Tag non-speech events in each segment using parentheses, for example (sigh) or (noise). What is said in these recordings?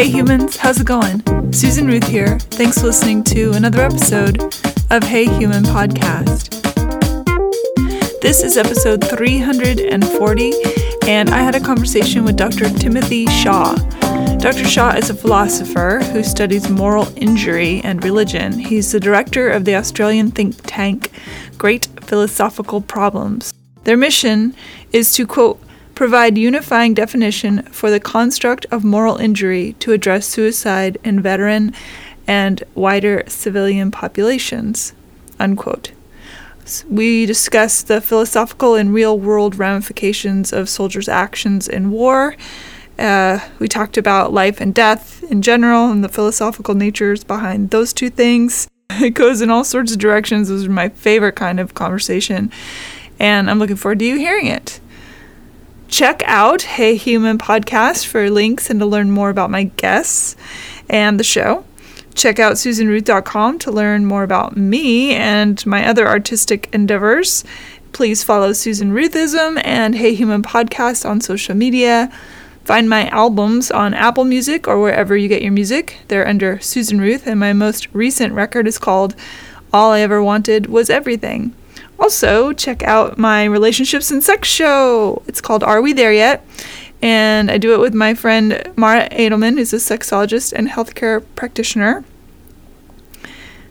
Hey humans, how's it going? Susan Ruth here. Thanks for listening to another episode of Hey Human Podcast. This is episode 340, and I had a conversation with Dr. Timothy Shaw. Dr. Shaw is a philosopher who studies moral injury and religion. He's the director of the Australian think tank Great Philosophical Problems. Their mission is to, quote, provide unifying definition for the construct of moral injury to address suicide in veteran and wider civilian populations. Unquote. We discussed the philosophical and real world ramifications of soldiers' actions in war. Uh, we talked about life and death in general and the philosophical natures behind those two things. (laughs) It goes in all sorts of directions. This is my favorite kind of conversation, and I'm looking forward to you hearing it. Check out Hey Human Podcast for links and to learn more about my guests and the show. Check out susanruth.com to learn more about me and my other artistic endeavors. Please follow Susan Ruthism and Hey Human Podcast on social media. Find my albums on Apple Music or wherever you get your music. They're under Susan Ruth, and my most recent record is called All I Ever Wanted Was Everything. Also, check out my relationships and sex show. It's called Are We There Yet? And I do it with my friend Mara Edelman, who's a sexologist and healthcare practitioner.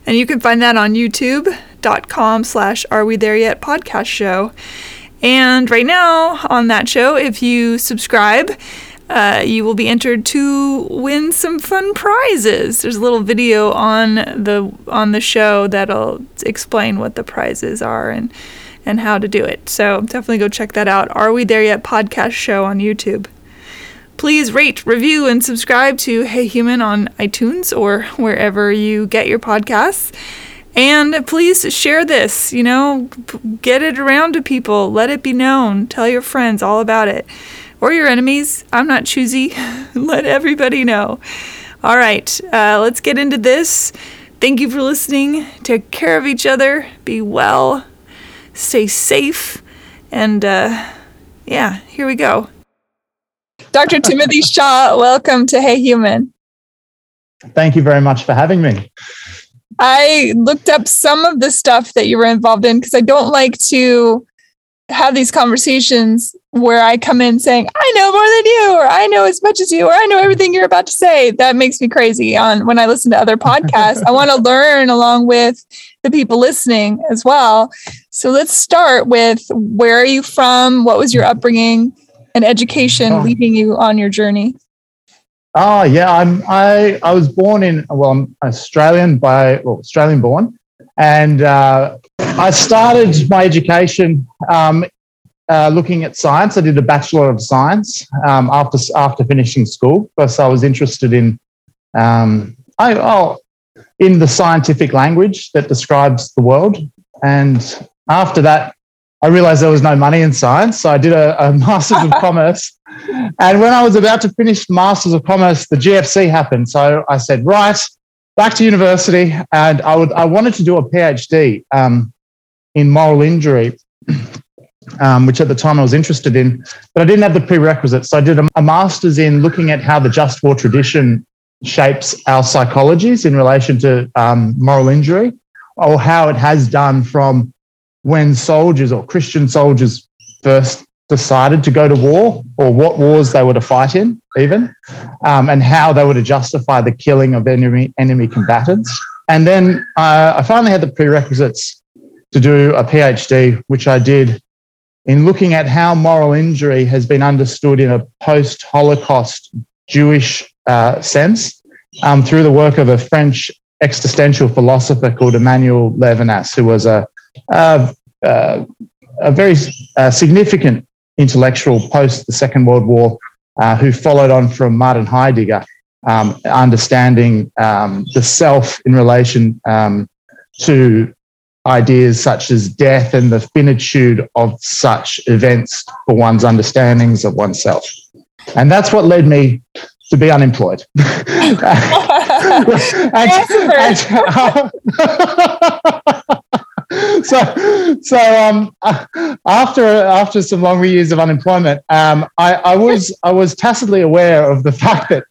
And you can find that on youtube.com slash Are We There Yet podcast show. And right now on that show, if you subscribe, uh, you will be entered to win some fun prizes. There's a little video on the on the show that'll explain what the prizes are and and how to do it. So definitely go check that out. Are we there yet? Podcast show on YouTube. Please rate, review, and subscribe to Hey Human on iTunes or wherever you get your podcasts. And please share this, you know, get it around to people, let it be known, tell your friends all about it or your enemies. I'm not choosy. (laughs) Let everybody know. All right, uh, let's get into this. Thank you for listening. Take care of each other. Be well. Stay safe. And uh, yeah, here we go. Dr. (laughs) Timothy Shaw, welcome to Hey Human. Thank you very much for having me. I looked up some of the stuff that you were involved in because I don't like to have these conversations where I come in saying, I know more than you, or I know as much as you, or I know everything you're about to say. That makes me crazy on when I listen to other podcasts. I want to (laughs) learn along with the people listening as well. So let's start with where are you from? What was your upbringing and education oh. leading you on your journey? Oh yeah, I'm I I was born in well I'm Australian by well Australian born, and uh, I started my education um, uh, looking at science. I did a Bachelor of Science um, after, after finishing school because I was interested in, um, I, oh, in the scientific language that describes the world. And after that, I realized there was no money in science. So I did a, a (laughs) Master's of Commerce. And when I was about to finish Masters of Commerce, the GFC happened. So I said, right, back to university, and I would I wanted to do a PhD um, in moral injury, um, which at the time I was interested in, but I didn't have the prerequisites. So I did a, a master's in looking at how the just war tradition shapes our psychologies in relation to um, moral injury, or how it has done from when soldiers or Christian soldiers first decided to go to war or what wars they were to fight in, even, um, and how they were to justify the killing of enemy, enemy combatants. And then uh, I finally had the prerequisites to do a PhD, which I did in looking at how moral injury has been understood in a post Holocaust Jewish uh, sense um, through the work of a French existential philosopher called Emmanuel Levinas, who was a, a, a very uh, significant intellectual post the Second World War uh, who followed on from Martin Heidegger, um, understanding um, the self in relation um, to ideas such as death and the finitude of such events for one's understandings of oneself. And that's what led me to be unemployed. (laughs) (laughs) and, and, (laughs) (laughs) so, so um, after after some longer years of unemployment, um, I, I, was I was tacitly aware of the (laughs) fact that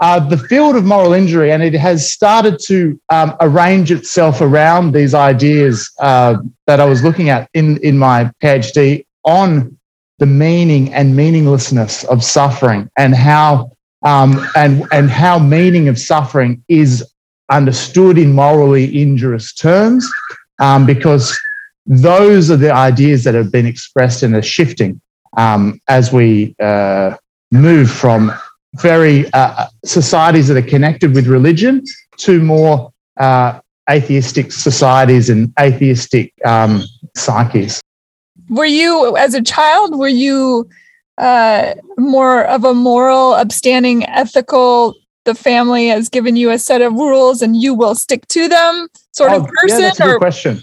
uh, the field of moral injury, and it has started to um, arrange itself around these ideas uh, that I was looking at in in my PhD on the meaning and meaninglessness of suffering, and how um, and and how meaning of suffering is understood in morally injurious terms um, because those are the ideas that have been expressed and are shifting um, as we uh, move from very uh, societies that are connected with religion to more uh, atheistic societies and atheistic um, psyches. Were you, as a child, were you uh, more of a moral, upstanding, ethical the family has given you a set of rules and you will stick to them sort oh, of person? Yeah, that's a good question.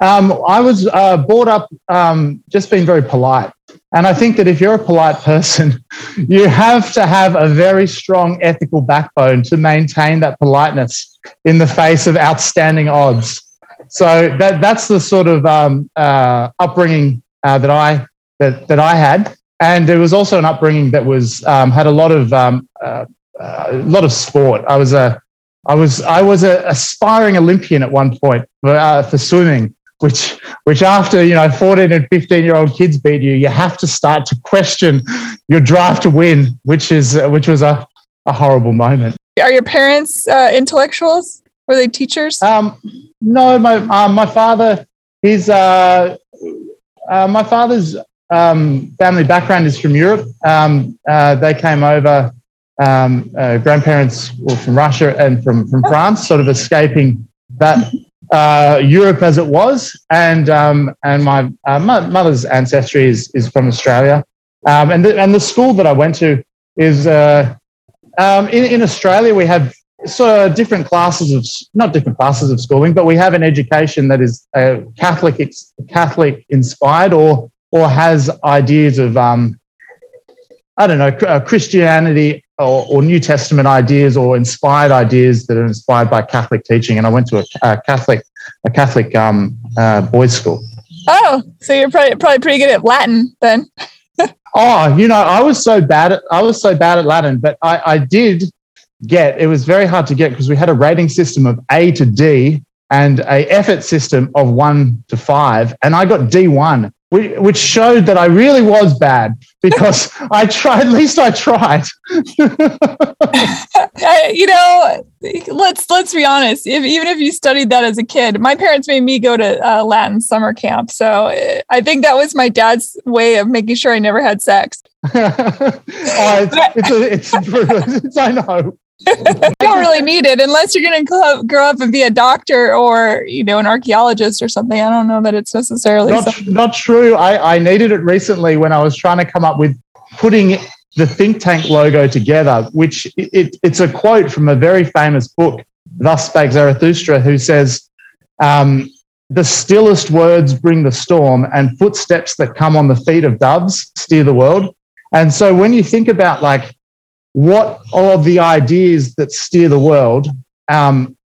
Um, I was uh, brought up um, just being very polite. And I think that if you're a polite (laughs) person, you have to have a very strong ethical backbone to maintain that politeness in the face of outstanding odds. So that, that's the sort of um, uh, upbringing uh, that I that, that I had and there was also an upbringing that was um, had a lot of um, uh, uh, a lot of sport. I was a I was I was an aspiring Olympian at one point for, uh, for swimming, which which after you know 14 and 15 year old kids beat you, you have to start to question your drive to win, which is uh, which was a, a horrible moment. Are your parents uh, intellectuals? Were they teachers? Um, no, my um, my father he's uh, my father's um, family background is from Europe. Um, uh, they came over, um, uh, grandparents were from Russia and from, from France, sort of escaping that uh, Europe as it was. And, um, and my, uh, mother's ancestry is, is from Australia. Um, and, the, and the school that I went to is uh, um, in, in Australia, we have sort of different classes of not different classes of schooling, but we have an education that is uh, Catholic Catholic inspired or or has ideas of, um, I don't know, uh, Christianity or, or, New Testament ideas or inspired ideas that are inspired by Catholic teaching. And I went to a, a Catholic, a Catholic um, uh, boys' school. Oh, so you're probably, probably pretty good at Latin then. (laughs) oh, you know, I was so bad at I was so bad at Latin, but I, I did get. It was very hard to get because we had a rating system of A to D and a effort system of one to five, and I got D one which showed that I really was bad because (laughs) I tried. At least I tried. (laughs) you know, let's let's be honest. If, even if you studied that as a kid, my parents made me go to uh, Latin summer camp, so uh, I think that was my dad's way of making sure I never had sex. (laughs) oh, it's, it's, a, it's, it's, I know you don't really need it unless you're going to grow up and be a doctor or you know an archaeologist or something. I don't know that it's necessarily not, not true. I, I needed it recently when I was trying to come up with putting the think tank logo together, which it, it, it's a quote from a very famous book, Thus Spake Zarathustra, who says, um, "The stillest words bring the storm, and footsteps that come on the feet of doves steer the world." And so when you think about like what are the ideas that steer the world, um,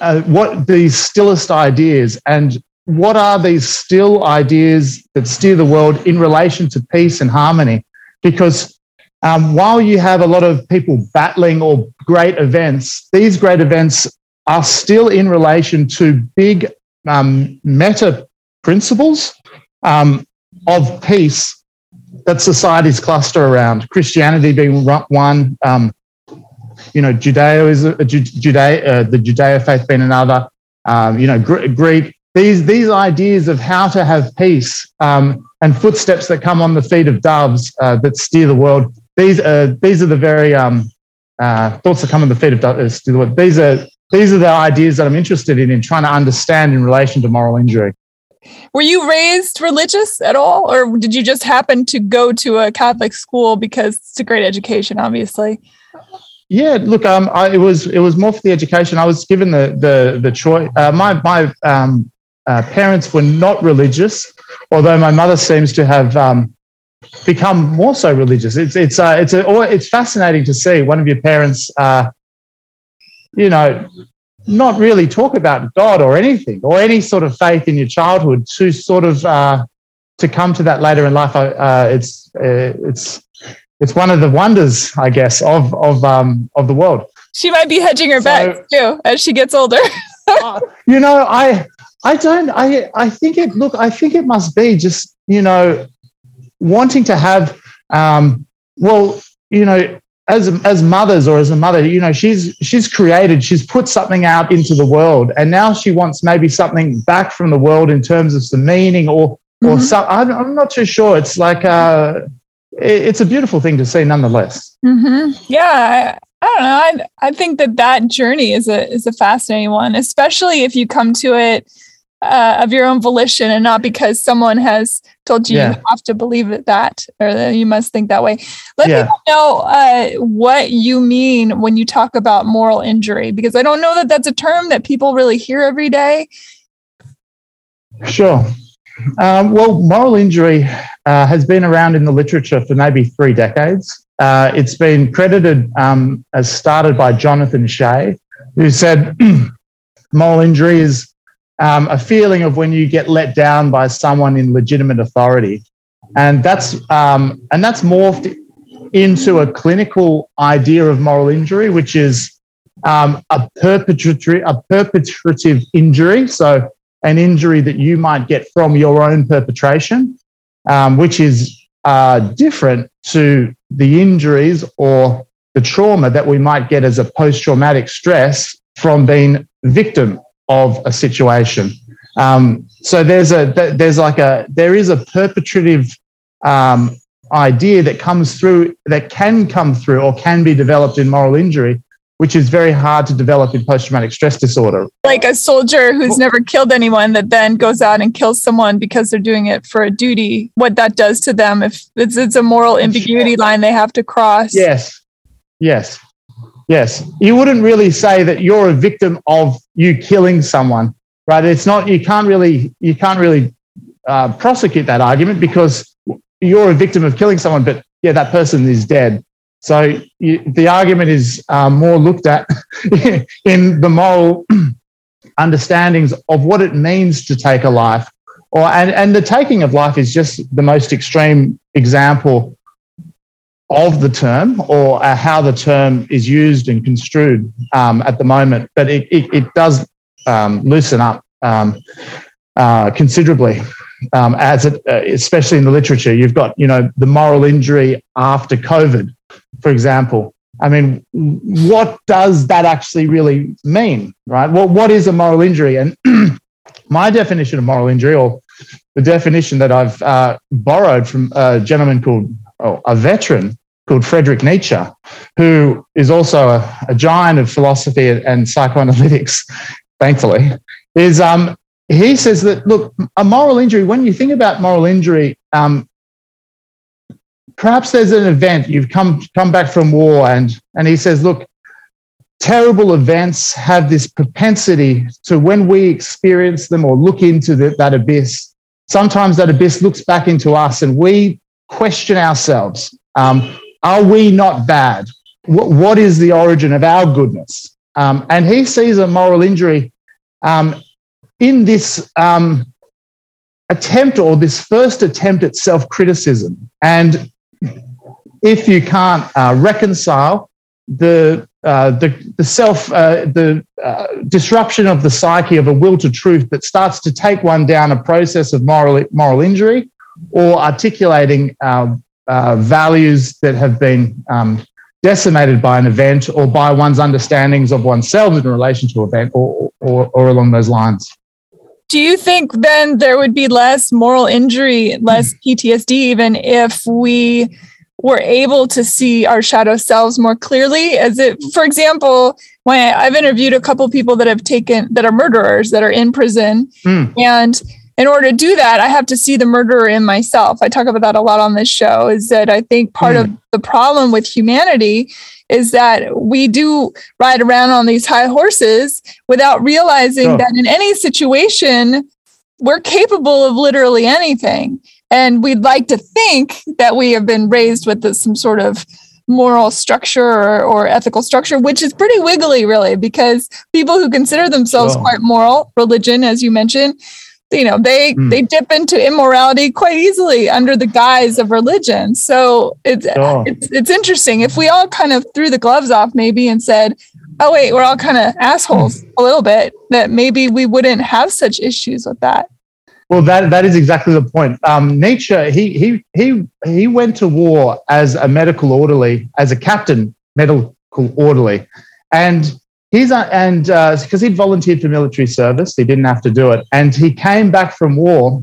uh, what these stillest ideas, and what are these still ideas that steer the world in relation to peace and harmony? Because um, while you have a lot of people battling or great events, these great events are still in relation to big um, meta principles um, of peace that societies cluster around. Christianity being one, um, you know, Judaism, uh, Judea, uh, the Judeo faith being another. Um, you know, Greek. These these ideas of how to have peace um, and footsteps that come on the feet of doves uh, that steer the world. These are these are the very um, uh, thoughts that come on the feet of doves. These are these are the ideas that I'm interested in in trying to understand in relation to moral injury. Were you raised religious at all, or did you just happen to go to a Catholic school because it's a great education, obviously? Yeah, look, um, I, it was it was more for the education. I was given the the the choice. Uh, my my um, uh, parents were not religious, although my mother seems to have um, become more so religious. It's it's uh, it's a, it's fascinating to see one of your parents, uh, you know, not really talk about God or anything or any sort of faith in your childhood to sort of uh, to come to that later in life. Uh, it's uh, it's it's one of the wonders, I guess, of of um, of the world. She might be hedging her so, bets too as she gets older. (laughs) you know, I I don't I I think it look I think it must be just you know wanting to have um, well you know as as mothers or as a mother, you know, she's she's created, she's put something out into the world, and now she wants maybe something back from the world in terms of some meaning or or mm-hmm. some. I'm, I'm, not too sure. It's like uh, it's a beautiful thing to see, nonetheless. Mm-hmm. Yeah, I, I don't know. I I think that that journey is a is a fascinating one, especially if you come to it uh, of your own volition and not because someone has told you yeah. you have to believe it that or that you must think that way. Let yeah. people know uh, what you mean when you talk about moral injury, because I don't know that that's a term that people really hear every day. Sure. Um, well, moral injury uh, has been around in the literature for maybe three decades. Uh, it's been credited um, as started by Jonathan Shay, who said (clears throat) moral injury is um, a feeling of when you get let down by someone in legitimate authority, and that's um, and that's morphed into a clinical idea of moral injury, which is um, a perpetratory a perpetrative injury. So an injury that you might get from your own perpetration, um, which is uh, different to the injuries or the trauma that we might get as a post traumatic stress from being victim of a situation. Um, so there's a there's like a there is a perpetrative um, idea that comes through that can come through or can be developed in moral injury, which is very hard to develop in post traumatic stress disorder. Like a soldier who's well, never killed anyone that then goes out and kills someone because they're doing it for a duty. What that does to them if it's it's a moral ambiguity line they have to cross. Yes, yes. Yes, you wouldn't really say that you're a victim of you killing someone, right? It's not. You can't really. You can't really uh, prosecute that argument because you're a victim of killing someone, but yeah, that person is dead. So you, the argument is um, more looked at (laughs) in the moral (clears throat) understandings of what it means to take a life, or and and the taking of life is just the most extreme example of the term or uh, how the term is used and construed um, at the moment, but it, it, it does um, loosen up um, uh, considerably. Um, as it, uh, especially in the literature, you've got you know the moral injury after COVID, for example. I mean, what does that actually really mean, right? Well, what is a moral injury? And (clears throat) my definition of moral injury, or the definition that I've uh, borrowed from a gentleman called oh, a veteran called Frederick Nietzsche, who is also a, a giant of philosophy and psychoanalytics, (laughs) thankfully, is um, he says that, look, a moral injury, when you think about moral injury, um, perhaps there's an event, you've come, come back from war, and, and he says, look, terrible events have this propensity to when we experience them or look into the, that abyss, sometimes that abyss looks back into us and we question ourselves. Um, are we not bad? what, what is the origin of our goodness? Um, and he sees a moral injury um, in this um, attempt or this first attempt at self criticism. And if you can't uh, reconcile the, uh, the, the self, uh, the uh, disruption of the psyche of a will to truth that starts to take one down a process of moral, moral injury or articulating um, uh, values that have been um, decimated by an event or by one's understandings of oneself in relation to an event or, or, or along those lines. Do you think then there would be less moral injury, less PTSD, even if we were able to see our shadow selves more clearly? As it, for example, when I've interviewed a couple people that have taken that are murderers that are in prison, mm. and in order to do that, I have to see the murderer in myself. I talk about that a lot on this show is that I think part mm. of the problem with humanity is that we do ride around on these high horses without realizing oh. that in any situation, we're capable of literally anything. And we'd like to think that we have been raised with some sort of moral structure or, or, ethical structure, which is pretty wiggly, really, because people who consider themselves oh. quite moral, religion, as you mentioned, you know, they mm. they dip into immorality quite easily under the guise of religion. So it's oh. it's it's interesting if we all kind of threw the gloves off, maybe, and said, "Oh wait, we're all kind of assholes a little bit," that maybe we wouldn't have such issues with that. Well, that that is exactly the point. Um, Nietzsche he he he he went to war as a medical orderly, as a captain medical orderly, and he's a, and because uh, he'd volunteered for military service, he didn't have to do it, and he came back from war,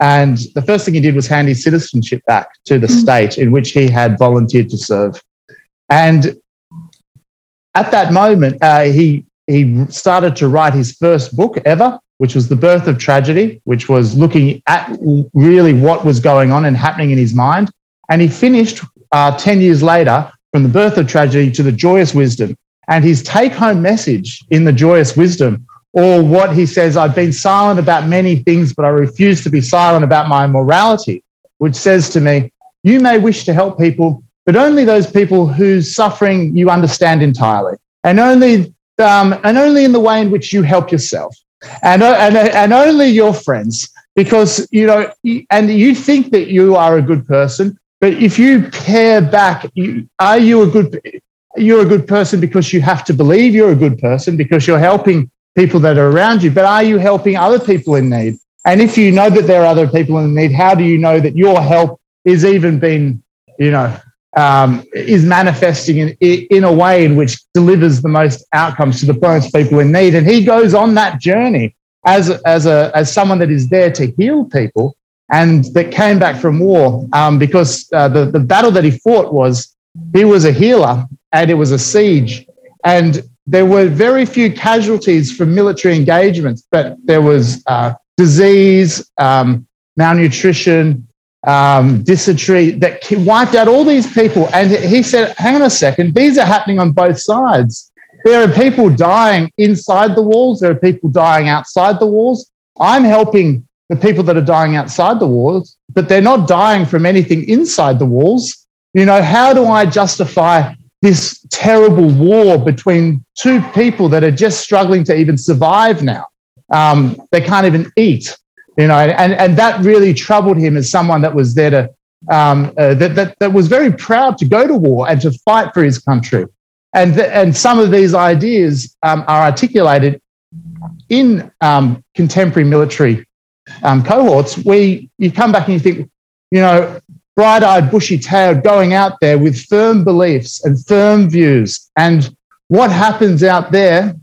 and the first thing he did was hand his citizenship back to the mm. state in which he had volunteered to serve, and at that moment uh, he he started to write his first book ever which was The Birth of Tragedy, which was looking at really what was going on and happening in his mind. And he finished uh, 10 years later from The Birth of Tragedy to The Joyous Wisdom. And his take home message in The Joyous Wisdom, or what he says, I've been silent about many things, but I refuse to be silent about my morality, which says to me, You may wish to help people, but only those people whose suffering you understand entirely, and only, um, and only in the way in which you help yourself and, and, and only your friends because you know and you think that you are a good person but if you pare back you, are you a good you're a good person because you have to believe you're a good person because you're helping people that are around you. But are you helping other people in need? And if you know that there are other people in need how do you know that your help is even being you know um, is manifesting in, in a way in which delivers the most outcomes to the most people in need. And he goes on that journey as, as, a, as someone that is there to heal people and that came back from war um, because uh, the, the battle that he fought was he was a healer and it was a siege. And there were very few casualties from military engagements, but there was uh, disease, um, malnutrition, um, dysentery that wiped out all these people. And he said, hang on a second, these are happening on both sides. There are people dying inside the walls, there are people dying outside the walls. I'm helping the people that are dying outside the walls, but they're not dying from anything inside the walls. You know, how do I justify this terrible war between two people that are just struggling to even survive now? Um, they can't even eat you know, and, and that really troubled him as someone that was there to, um, uh, that, that, that was very proud to go to war and to fight for his country. And, th- and some of these ideas um, are articulated in um, contemporary military um, cohorts where you come back and you think, you know, bright eyed, bushy tailed, going out there with firm beliefs and firm views. And what happens out there,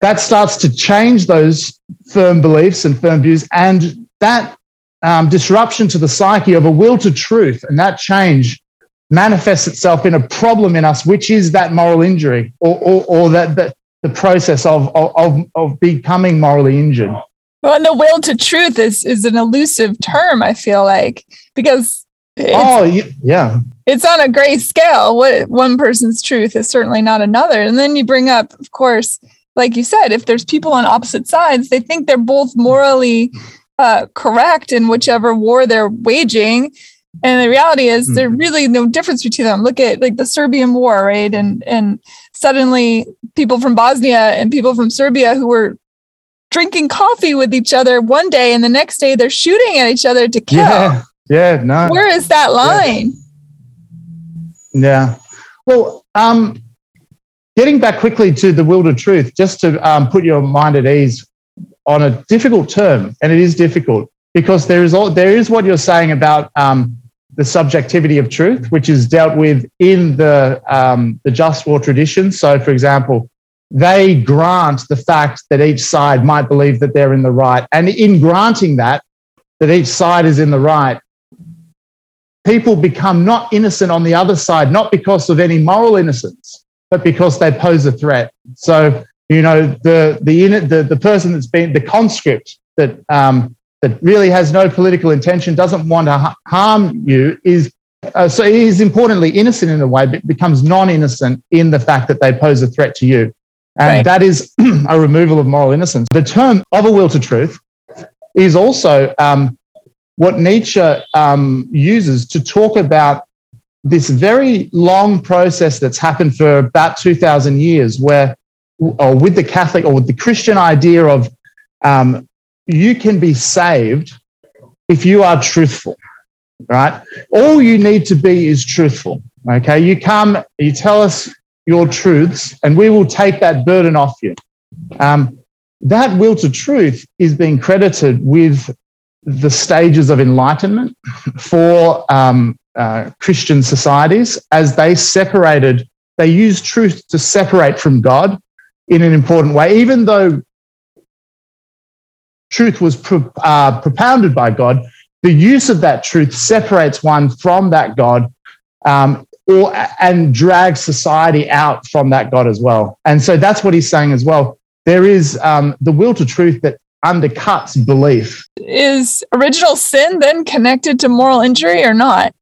that starts to change those firm beliefs and firm views. And that um, disruption to the psyche of a will to truth and that change manifests itself in a problem in us, which is that moral injury or, or, or that, that the process of, of, of becoming morally injured. Well, and the will to truth is, is an elusive term, I feel like, because oh yeah it's on a gray scale what one person's truth is certainly not another and then you bring up of course like you said if there's people on opposite sides they think they're both morally uh, correct in whichever war they're waging. And the reality is, mm-hmm. there's really no difference between them. Look at like the Serbian war, right? And and suddenly people from Bosnia and people from Serbia who were drinking coffee with each other one day, and the next day they're shooting at each other to kill. Yeah, yeah, no. Where is that line? Yeah. yeah. Well, um, getting back quickly to the will to truth, just to um, put your mind at ease on a difficult term, and it is difficult because there is all, there is what you're saying about um, the subjectivity of truth, which is dealt with in the um, the just war tradition. So, for example, they grant the fact that each side might believe that they're in the right, and in granting that that each side is in the right, people become not innocent on the other side, not because of any moral innocence, but because they pose a threat. So you know, the the the, the person that's been the conscript that um, that really has no political intention, doesn't want to ha- harm you, is uh, so is importantly innocent in a way, but becomes non-innocent in the fact that they pose a threat to you, and right. that is (clears throat) a removal of moral innocence. The term of a will to truth is also um, what Nietzsche um, uses to talk about this very long process that's happened for about 2,000 years, where, or with the Catholic or with the Christian idea of um, you can be saved if you are truthful, right? All you need to be is truthful, okay? You come, you tell us your truths, and we will take that burden off you. Um, that will to truth is being credited with the stages of enlightenment for um, uh, Christian societies as they separated, they used truth to separate from God in an important way, even though truth was pro- uh, propounded by God. The use of that truth separates one from that God um, or, and drags society out from that God as well. And so that's what he's saying as well. There is um, the will to truth that undercuts belief. Is original sin then connected to moral injury or not?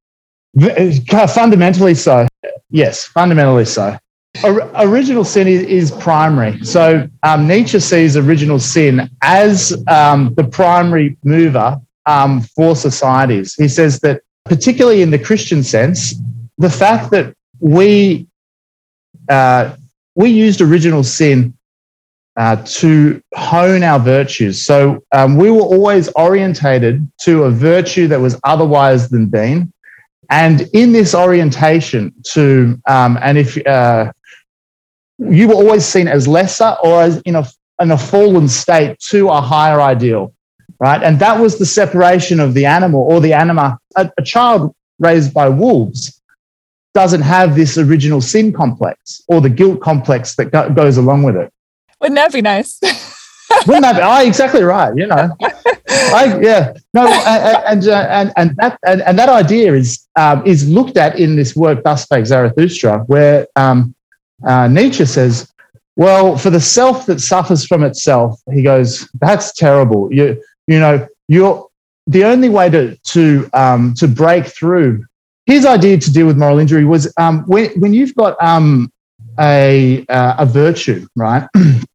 Fundamentally so. Yes, fundamentally so. original sin is, is primary. So um, Nietzsche sees original sin as um, the primary mover um, for societies. He says that, particularly in the Christian sense, the fact that we uh, we used original sin uh, to hone our virtues. So um, we were always orientated to a virtue that was otherwise than being. And in this orientation to, um, and if uh, you were always seen as lesser or as in a, in a fallen state to a higher ideal, right? And that was the separation of the animal or the anima. A, a child raised by wolves doesn't have this original sin complex or the guilt complex that go- goes along with it. Wouldn't that be nice? (laughs) Wouldn't that be? Oh, exactly right. You know, I, yeah, no, and uh, and and that and, and that idea is um, is looked at in this work, Thus Spake Zarathustra, where um, uh, Nietzsche says, "Well, for the self that suffers from itself," he goes, "That's terrible. You you know, you're the only way to to um, to break through." His idea to deal with moral injury was um, when when you've got um, a uh, a virtue, right? (clears throat)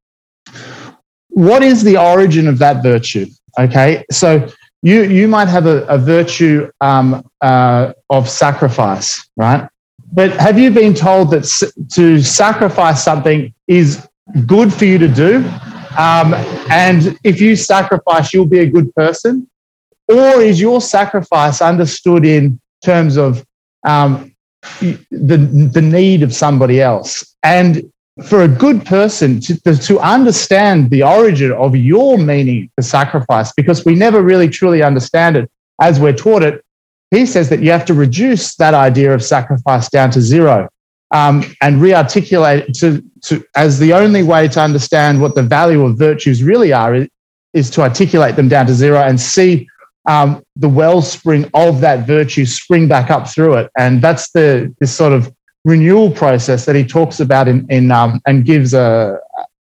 what is the origin of that virtue? Okay, so you you might have a, a virtue um, uh, of sacrifice, right? But have you been told that s- to sacrifice something is good for you to do? Um, and if you sacrifice, you'll be a good person? Or is your sacrifice understood in terms of um, the, the need of somebody else? And for a good person to, to understand the origin of your meaning for sacrifice, because we never really truly understand it as we're taught it, he says that you have to reduce that idea of sacrifice down to zero um, and re-articulate to, to, as the only way to understand what the value of virtues really are is, is to articulate them down to zero and see um, the wellspring of that virtue spring back up through it. And that's the this sort of renewal process that he talks about in, in um, and gives a,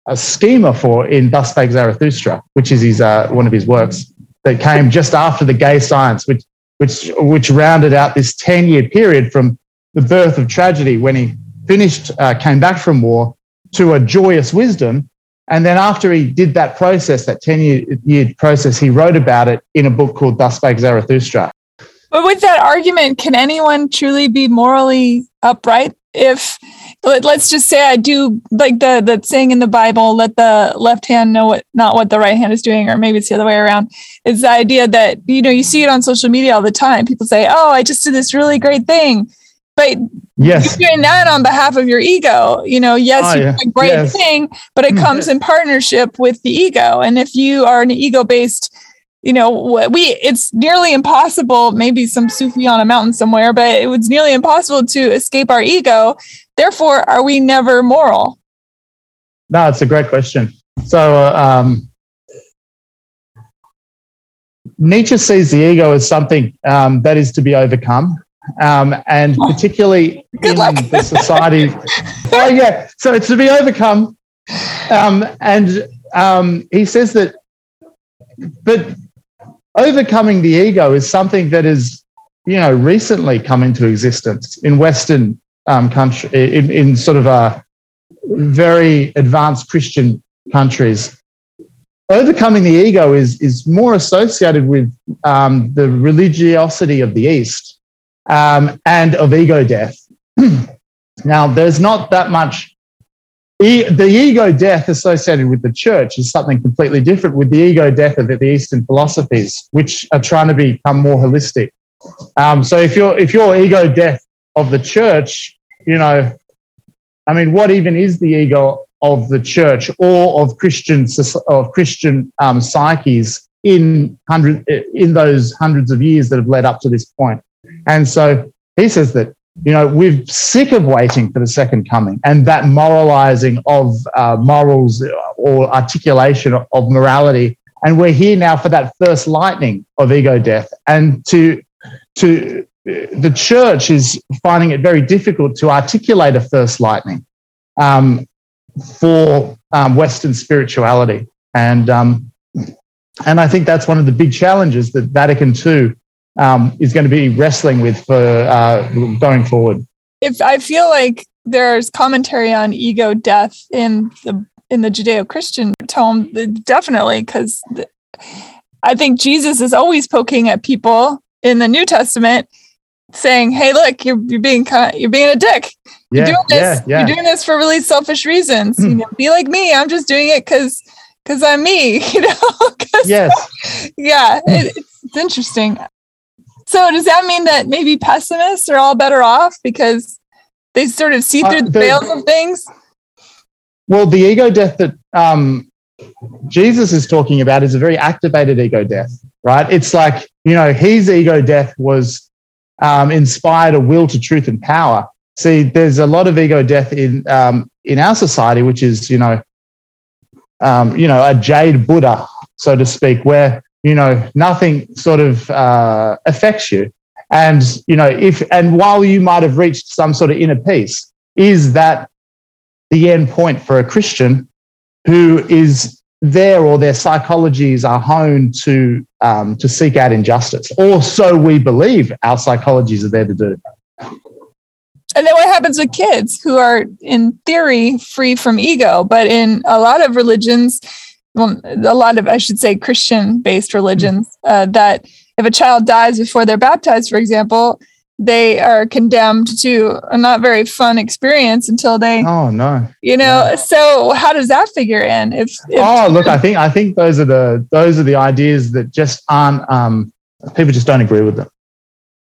a schema for in Thus Spake Zarathustra, which is his, uh, one of his works that came just after the gay science, which, which, which rounded out this 10 year period from the birth of tragedy when he finished, uh, came back from war to a joyous wisdom. And then after he did that process, that 10 year, year process, he wrote about it in a book called Thus Spake Zarathustra. But with that argument, can anyone truly be morally upright if let, us just say I do like the the saying in the Bible, let the left hand know what not what the right hand is doing, or maybe it's the other way around. It's the idea that you know you see it on social media all the time. People say, "Oh, I just did this really great thing," but yes. you're doing that on behalf of your ego. You know, yes, ah, oh, you're yeah. a great yes. thing, but it hmm. comes in partnership with the ego. And if you are an ego based you know, we it's nearly impossible, maybe some Sufi on a mountain somewhere, but it was nearly impossible to escape our ego. Therefore, are we never moral? No, it's a great question. So, uh, um, Nietzsche sees the ego as something um, that is to be overcome. Um, and oh, particularly in the society. (laughs) oh, yeah. So it's to be overcome. Um, and um, he says that, but overcoming the ego is something that is, you know, recently come into existence in Western um, country, in, in sort of a very advanced Christian countries. Overcoming the ego is, is more associated with um, the religiosity of the East. um, and of ego death. (clears throat) now, there's not that much. E- the ego death associated with the church is something completely different with the ego death of the Eastern philosophies, which are trying to become more holistic. Um, so if your if your ego death of the church, you know, I mean, what even is the ego of the church or of Christian of Christian um, psyches in hundred in those hundreds of years that have led up to this point? And so he says that you know we're sick of waiting for the second coming and that moralizing of uh, morals or articulation of morality. And we're here now for that first lightning of ego death. And to to the church is finding it very difficult to articulate a first lightning um, for um, Western spirituality, and um, and I think that's one of the big challenges that Vatican II um, is going to be wrestling with for uh, going forward. If I feel like there's commentary on ego death in the in the Judeo-Christian tome, definitely because I think Jesus is always poking at people in the New Testament saying, "Hey, look, you're you're being kind you're being a dick. You're doing this. Yeah, yeah. You're doing this for really selfish reasons. you know, be like me. I'm just doing it because because I'm me. (laughs) You know. yes. (laughs) yeah, it, it's, it's interesting. So does that mean that maybe pessimists are all better off because they sort of see uh, through uh, the, the veils of things? Well, the ego death that um, Jesus is talking about is a very activated ego death, right? It's like, you know, his ego death was um, inspired a will to truth and power. See, there's a lot of ego death in um, in our society, which is, you know, um, you know, a jade Buddha, so to speak, where you know nothing sort of uh, affects you, and you know, if and while you might have reached some sort of inner peace, is that the end point for a Christian who is there or their psychologies are honed to um, to seek out injustice, or so we believe our psychologies are there to do. And then what happens with kids who are, in theory, free from ego, but in a lot of religions, well, a lot of I should say Christian-based religions, uh, that if a child dies before they're baptized, for example, they are condemned to a not very fun experience until they oh no. you know yeah. so how does that figure in? If, if, oh look i think i think those are the those are the ideas that just aren't um people just don't agree with them.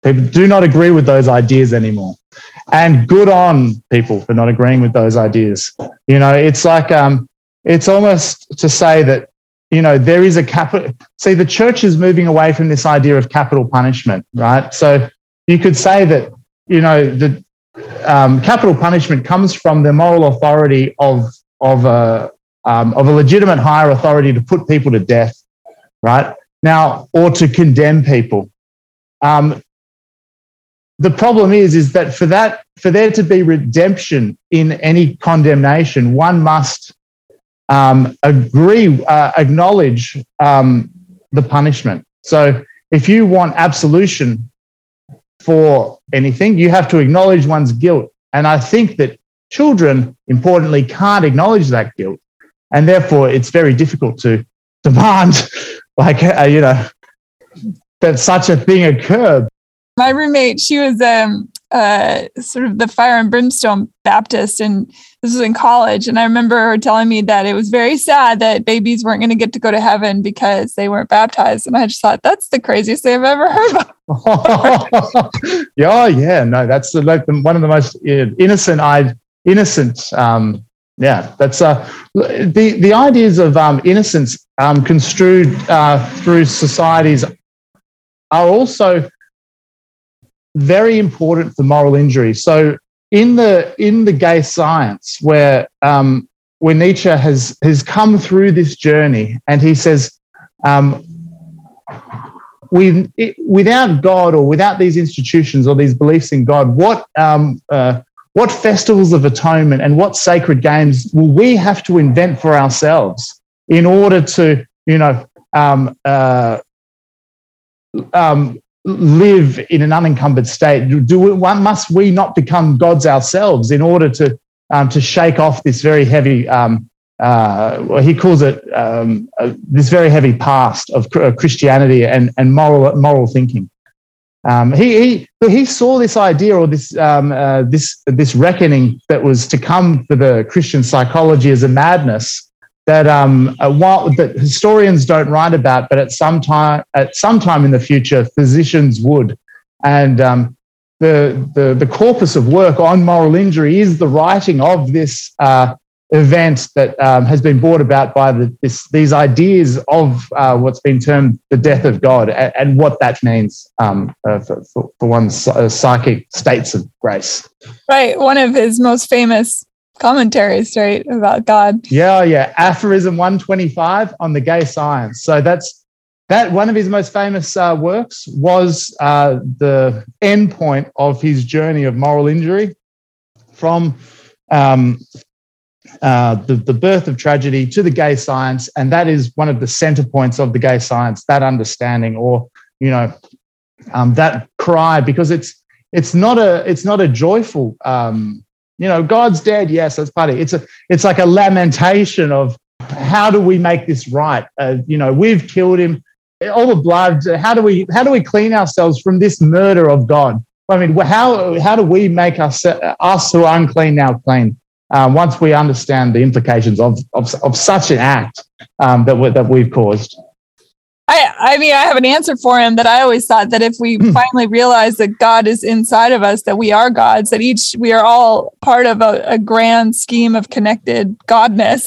People do not agree with those ideas anymore. And good on people for not agreeing with those ideas. You know it's like um it's almost to say that you know there is a capital see the church is moving away from this idea of capital punishment right so you could say that you know the um, capital punishment comes from the moral authority of of a um, of a legitimate higher authority to put people to death, right now, or to condemn people. Um, the problem is, is that for that for there to be redemption in any condemnation, one must um, agree, uh, acknowledge um, the punishment. So, if you want absolution for anything. You have to acknowledge one's guilt. And I think that children, importantly, can't acknowledge that guilt. And therefore, it's very difficult to demand, (laughs) like, uh, you know, that such a thing occur. My roommate, she was um, uh, sort of the fire and brimstone Baptist, and this was in college. And I remember her telling me that it was very sad that babies weren't going to get to go to heaven because they weren't baptized. And I just thought that's the craziest thing I've ever heard. (laughs) yeah, yeah, no, that's the, like the, one of the most innocent, I innocent. Um, yeah, that's uh, the the ideas of um, innocence um, construed uh, through societies are also very important for moral injury. So in the in the gay science, where um, where Nietzsche has has come through this journey, and he says, um, we without God or without these institutions or these beliefs in God, what um, uh, what festivals of atonement and what sacred games will we have to invent for ourselves in order to, you know, um, uh, um, live in an unencumbered state? Do we, must we not become gods ourselves in order to um, to shake off this very heavy? Um, uh, well, he calls it um, uh, this very heavy past of Christianity and, and moral moral thinking. Um, he, he, he saw this idea or this, um, uh, this, this reckoning that was to come for the Christian psychology as a madness that, um, uh, while, that historians don't write about, but at some time, at some time in the future, physicians would. And um, the, the, the corpus of work on moral injury is the writing of this uh, event that um, has been brought about by the, this, these ideas of uh, what's been termed the death of God and, and what that means um, uh, for, for, one's uh, psychic states of grace. Right. One of his most famous commentaries, right, about God. Yeah, yeah. Aphorism 125 on the gay science. So that's that one of his most famous uh, works was uh, the end point of his journey of moral injury from um, uh, the, the birth of tragedy to the gay science. And that is one of the center points of the gay science, that understanding or, you know, um, that cry, because it's, it's not a, it's not a joyful, um, you know, God's dead. Yes, that's part of it. It's a, it's like a lamentation of how do we make this right? Uh, you know, we've killed him. All the blood. How do we, how do we clean ourselves from this murder of God? I mean, how, how do we make us, us who are unclean now clean? um, once we understand the implications of, of, of such an act um, that, we, that we've caused. I, I mean, I have an answer for him that I always thought that if we hmm. finally realize that God is inside of us, that we are gods, that each, we are all part of a, a grand scheme of connected godness,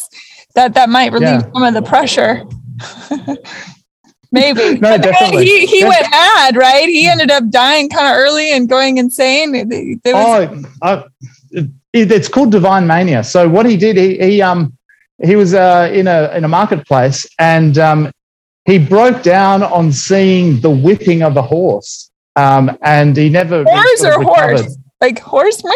that that might relieve yeah. some of the pressure. (laughs) Maybe. (laughs) no, definitely. He, he went mad, right? He ended up dying kind of early and going insane. There was, oh, I, it's called divine mania. So what he did, he he um he was uh, in a in a marketplace and um, he broke down on seeing the whipping of a horse. Um, and he never horse or horse like horse or,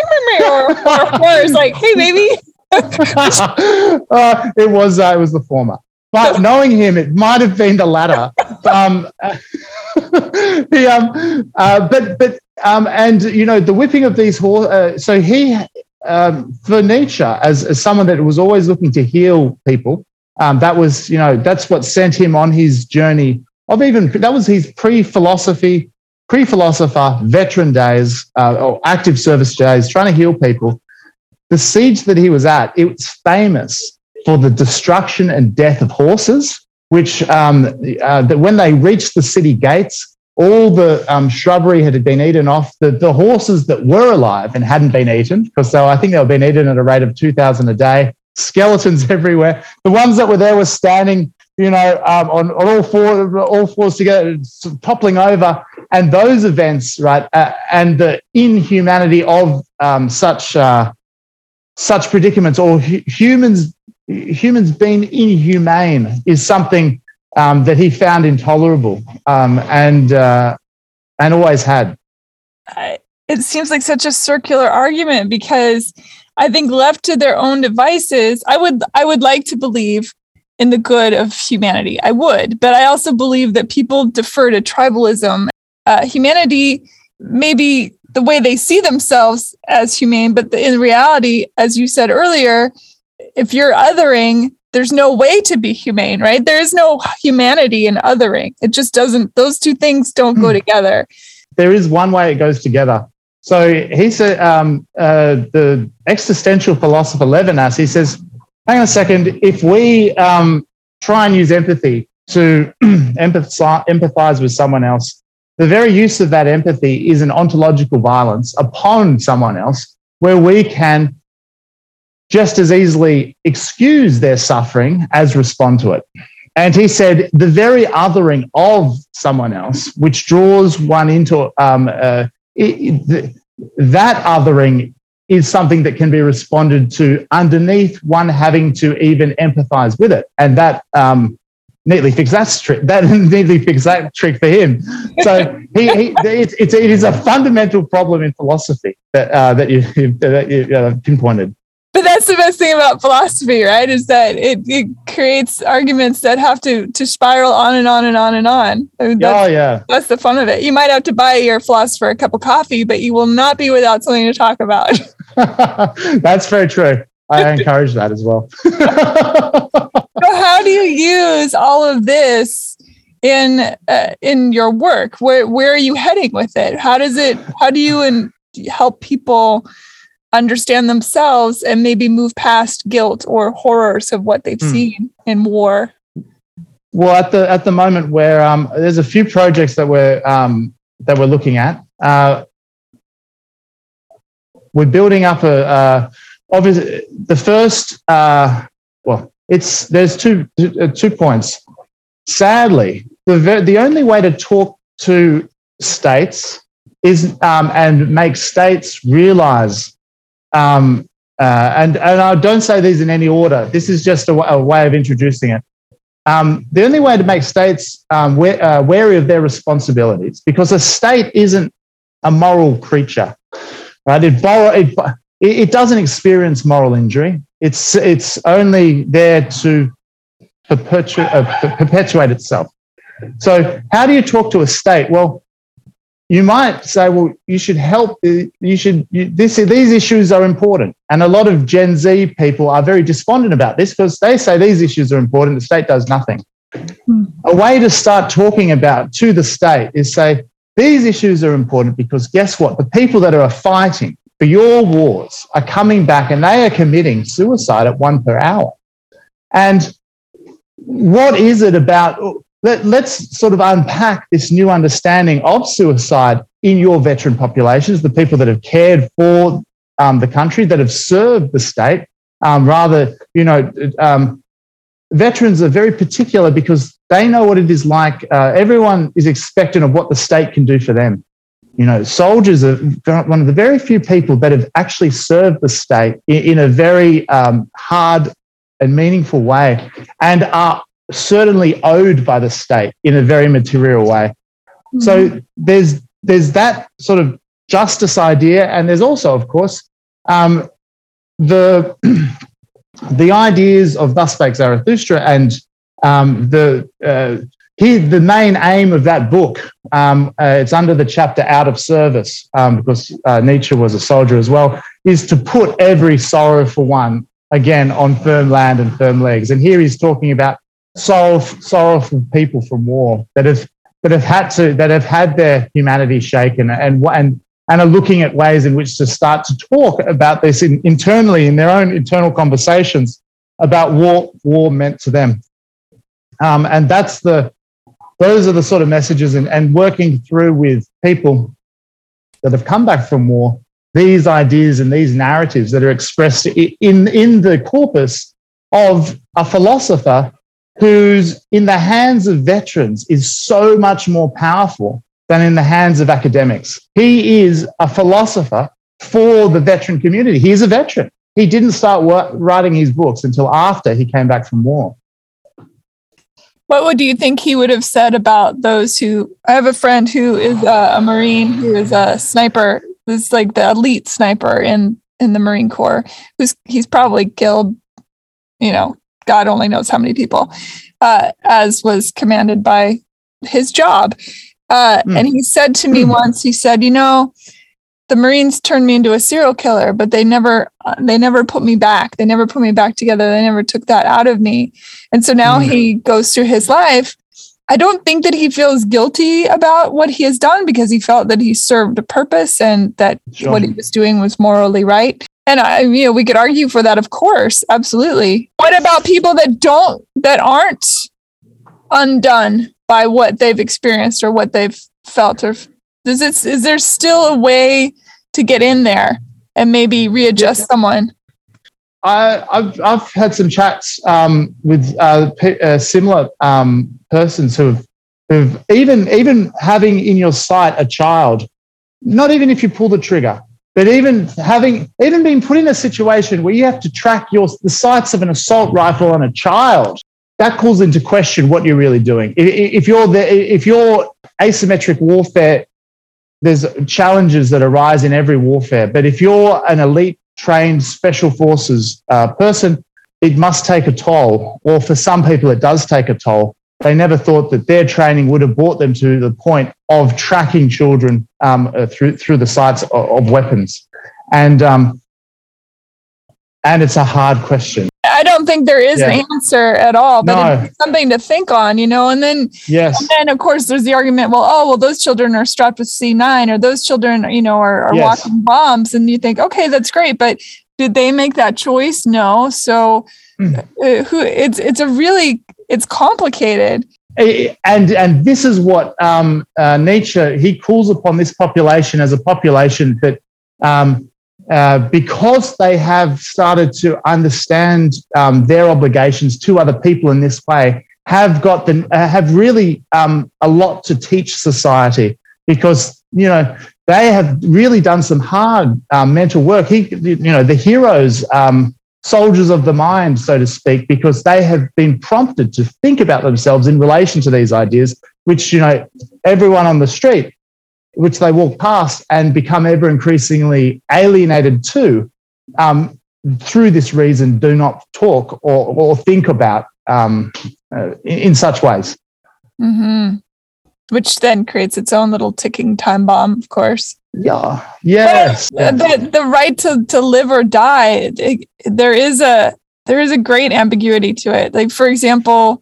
or (laughs) horse like hey baby. (laughs) uh, it was uh, it was the former. But knowing him, it might have been the latter. Um, (laughs) he, um, uh, but but um, and you know the whipping of these horses. Uh, so he um, for Nietzsche, as, as someone that was always looking to heal people, um, that was, you know, that's what sent him on his journey of even, that was his pre philosophy, pre philosopher, veteran days, uh, or active service days, trying to heal people. The siege that he was at, it was famous for the destruction and death of horses, which um, uh, that when they reached the city gates, all the um, shrubbery had been eaten off. The, the horses that were alive and hadn't been eaten, because so I think they were being eaten at a rate of 2,000 a day, skeletons (laughs) everywhere. The ones that were there were standing, you know, um, on, on, all, four, all fours together, toppling over. And those events, right, uh, and the inhumanity of um, such, uh, such predicaments or hu- humans, humans being inhumane is something um, that he found intolerable um, and uh, and always had. it seems like such a circular argument because I think left to their own devices, I would I would like to believe in the good of humanity. I would, but I also believe that people defer to tribalism. Uh, humanity maybe the way they see themselves as humane, but in reality, as you said earlier, if you're othering, there's no way to be humane, right? There is no humanity in othering. It just doesn't, those two things don't go hmm. together. There is one way it goes together. So he's said, um, uh, the existential philosopher Levinas, he says, hang on a second, if we um, try and use empathy to (clears throat) empathize, empathize with someone else, the very use of that empathy is an ontological violence upon someone else where we can just as easily excuse their suffering as respond to it. And he said the very othering of someone else, which draws one into um, uh, it, that othering is something that can be responded to underneath one having to even empathize with it. And that um, neatly fixed that trick. That (laughs) neatly fixed that trick for him. So he, he it's, it is a fundamental problem in philosophy that uh, that you (laughs) that you uh, pinpointed but that's the best thing about philosophy, right? Is that it, it creates arguments that have to to spiral on and on and on and on. I mean, oh yeah, that's the fun of it. You might have to buy your philosopher a cup of coffee, but you will not be without something to talk about. (laughs) (laughs) that's very true. I (laughs) encourage that as well. so how do you use all of this in uh, in your work? Where where are you heading with it? How does it? How do you and help people understand themselves and maybe move past guilt or horrors of what they've mm. seen in war? Well, at the at the moment, where um, there's a few projects that we're um, that we're looking at. Uh, we're building up a, uh, obviously the first uh, well it's there's two uh, two points sadly the the only way to talk to states is um, and make states realize um, uh, and and I don't say these in any order. This is just a, a way of introducing it. Um, the only way to make states um, uh, wary of their responsibilities, because a state isn't a moral creature, right? It, borrow, it, it doesn't experience moral injury. It's it's only there to perpetuate, uh, perpetuate itself. So, how do you talk to a state? Well, you might say, well, you should help. You should. You, this, these issues are important, and a lot of Gen Z people are very despondent about this because they say these issues are important. The state does nothing. Hmm. A way to start talking about to the state is say these issues are important because guess what? The people that are fighting for your wars are coming back and they are committing suicide at one per hour. And what is it about? Let, us sort of unpack this new understanding of suicide in your veteran populations, the people that have cared for um, the country, that have served the state. Um, rather, you know, um, veterans are very particular because they know what it is like. Uh, everyone is expectant of what the state can do for them. You know, soldiers are one of the very few people that have actually served the state in, in a very um, hard and meaningful way and are certainly owed by the state in a very material way. Mm-hmm. So there's there's that sort of justice idea, and there's also, of course, um, the (clears throat) the ideas of Thus Spake Zarathustra and um, the uh, he, the main aim of that book, um, uh, it's under the chapter Out of Service, um, because uh, Nietzsche was a soldier as well, is to put every sorrowful one again on firm land and firm legs. And here he's talking about sorrow, sorrowful people from war that have that have had to that have had their humanity shaken and and and are looking at ways in which to start to talk about this in, internally in their own internal conversations about what war meant to them. Um, and that's the those are the sort of messages and, and working through with people that have come back from war these ideas and these narratives that are expressed in, in the corpus of a philosopher who's in the hands of veterans is so much more powerful than in the hands of academics. He is a philosopher for the veteran community. He is a veteran. He didn't start writing his books until after he came back from war. What would you think he would have said about those who? I have a friend who is a, Marine, who is a sniper, who's like the elite sniper in in the Marine Corps. Who's he's probably killed, you know, God only knows how many people, uh, as was commanded by his job. Uh, mm. And he said to me mm. once, he said, you know, the Marines turned me into a serial killer, but they never uh, they never put me back. They never put me back together. They never took that out of me. And so now mm-hmm. he goes through his life. I don't think that he feels guilty about what he has done because he felt that he served a purpose and that sure. what he was doing was morally right. And I, you know, we could argue for that, of course, absolutely. What about people that don't, that aren't undone by what they've experienced or what they've felt or does it, is there still a way to get in there and maybe readjust yeah. someone? I, have I've had some chats um, with uh, p- uh, similar um, persons who've, who've even even having in your sight a child, not even if you pull the trigger, but even having even being put in a situation where you have to track your the sights of an assault rifle on a child, that calls into question what you're really doing. If, if you're the, if you're asymmetric warfare there's challenges that arise in every warfare. But if you're an elite trained special forces uh, person, it must take a toll. Or for some people, it does take a toll. They never thought that their training would have brought them to the point of tracking children um, uh, through through the sights of, of weapons. And um, and it's a hard question. I don't think there is Yeah. an answer at all, but No. it's something to think on, you know. And then, Yes. and then of course, there's the argument. Well, oh, well, those children are strapped with C9, or those children, you know, are, are Yes. walking bombs, and you think, okay, that's great, but did they make that choice? No. So, Mm. uh, who? It's it's a really it's complicated. And and this is what um, uh, Nietzsche he calls upon this population as a population that um, uh, because they have started to understand um, their obligations to other people in this way have got the uh, have really um, a lot to teach society because you know they have really done some hard um, mental work. He you know the heroes. Soldiers of the mind, so to speak, because they have been prompted to think about themselves in relation to these ideas, which, you know, everyone on the street, which they walk past and become ever increasingly alienated to, um, through this reason, do not talk or, or think about um, uh, in, in such ways. hmm Which then creates its own little ticking time bomb, of course. Yeah. Yes. Uh, the, the right to, to live or die it- there is a there is a great ambiguity to it like for example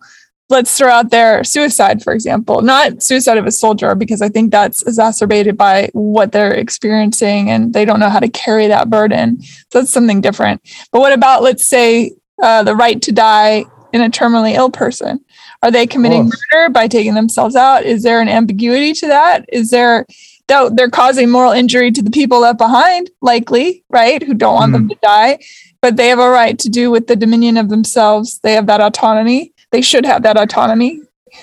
let's throw out there suicide for example not suicide of a soldier because i think that's exacerbated by what they're experiencing and they don't know how to carry that burden so that's something different but what about let's say uh, the right to die in a terminally ill person are they committing murder by taking themselves out is there an ambiguity to that is there though they're causing moral injury to the people left behind, likely, right? Who don't want them mm-hmm. to die, but they have a right to do with the dominion of themselves. They have that autonomy. They should have that autonomy.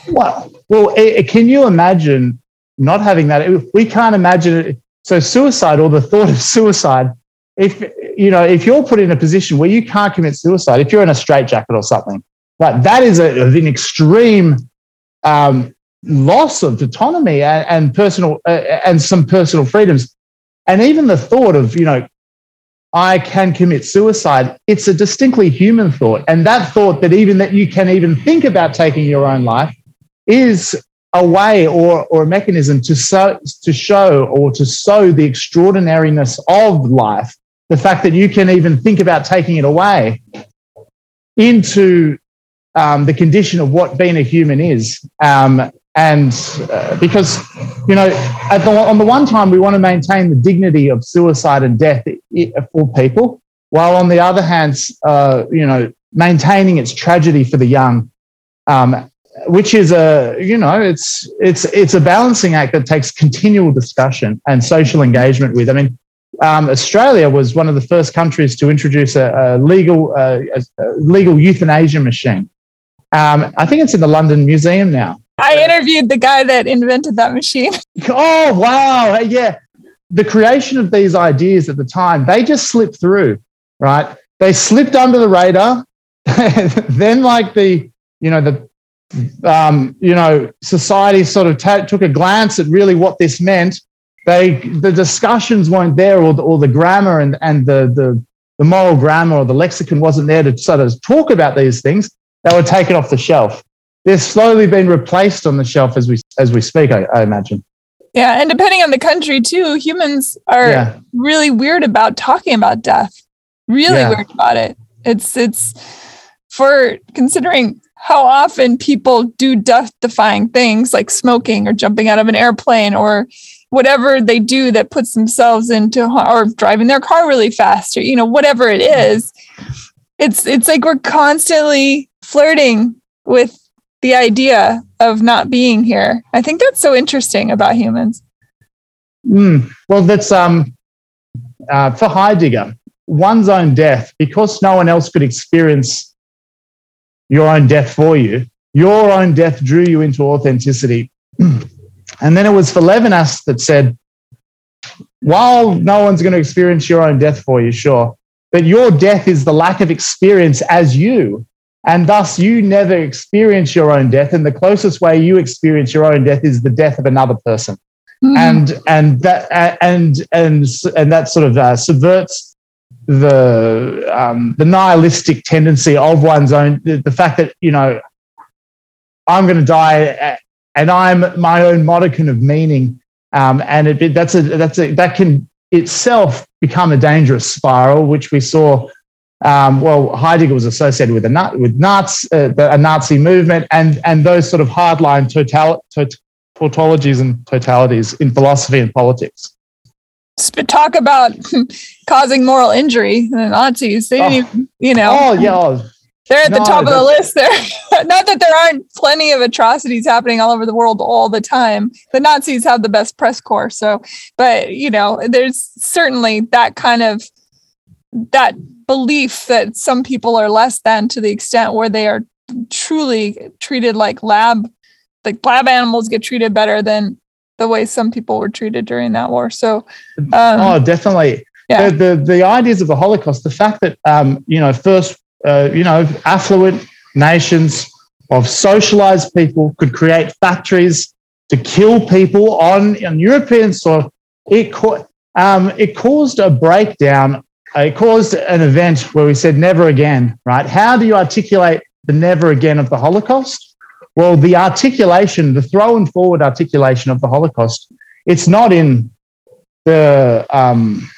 Well, well, can you imagine not having that? If We can't imagine it. So, suicide or the thought of suicide. If you know, if you're put in a position where you can't commit suicide, if you're in a straitjacket or something, like that is a, an extreme um, loss of autonomy and, and personal uh, and some personal freedoms, and even the thought of you know I can commit suicide. It's a distinctly human thought. And that thought that even that you can even think about taking your own life is a way or, or a mechanism to, so, to show or to sow the extraordinariness of life. The fact that you can even think about taking it away into um, the condition of what being a human is. Um, and uh, because, you know, the, on the one time, we want to maintain the dignity of suicide and death for people, while on the other hand, uh, you know, maintaining its tragedy for the young, um, which is a, you know, it's it's it's a balancing act that takes continual discussion and social engagement with. I mean, um, Australia was one of the first countries to introduce a, a legal uh, a legal euthanasia machine. Um, I think it's in the London Museum now. I interviewed the guy that invented that machine. (laughs) Oh, wow. Yeah. The creation of these ideas at the time, they just slipped through, right? They slipped under the radar. (laughs) then, like the, you know, the, um, you know, society sort of ta took a glance at really what this meant. They, the discussions weren't there, or the, or the grammar and, and the, the, the moral grammar or the lexicon wasn't there to sort of talk about these things. They were taken off the shelf. They're slowly being replaced on the shelf as we as we speak. I, I imagine. Yeah. And depending on the country, too, humans are Yeah. really weird about talking about death. Really Yeah. weird about it. It's, it's for considering how often people do death defying things like smoking or jumping out of an airplane or whatever they do that puts themselves into or driving their car really fast or you know whatever it is it's it's like we're constantly flirting with the idea of not being here i think that's so interesting about humans Mm, well, that's um, uh, for Heidegger, one's own death, because no one else could experience your own death for you. Your own death drew you into authenticity. (clears throat) and then it was for Levinas that said, while no one's going to experience your own death for you, sure, but your death is the lack of experience as you. And thus, you never experience your own death. And the closest way you experience your own death is the death of another person Mhm. and and that and and and that sort of uh, subverts the um, the nihilistic tendency of one's own the, the fact that you know I'm going to die and I'm my own modicum of meaning um, and it, it- that's a that's a that can itself become a dangerous spiral which we saw um, well, Heidegger was associated with a nut, with Nazi, uh, the, a Nazi movement, and and those sort of hardline total, tot, tautologies and totalities in philosophy and politics. Talk about (laughs) causing moral injury. The Nazis, they oh. even, you know. Oh yeah. Oh, they're at no, the top of the list there. (laughs) Not that there aren't plenty of atrocities happening all over the world all the time. The Nazis have the best press corps. So, but, you know, there's certainly that kind of that belief that some people are less than to the extent where they are truly treated like lab like lab animals get treated better than the way some people were treated during that war so um, oh definitely yeah. the, the, the ideas of the holocaust the fact that um, you know first uh, you know affluent nations of socialized people could create factories to kill people on, on european soil it, um, it caused a breakdown it caused an event where we said never again, right? How do you articulate the never again of the Holocaust? Well, the articulation, the throw and forward articulation of the Holocaust, it's not in the, um,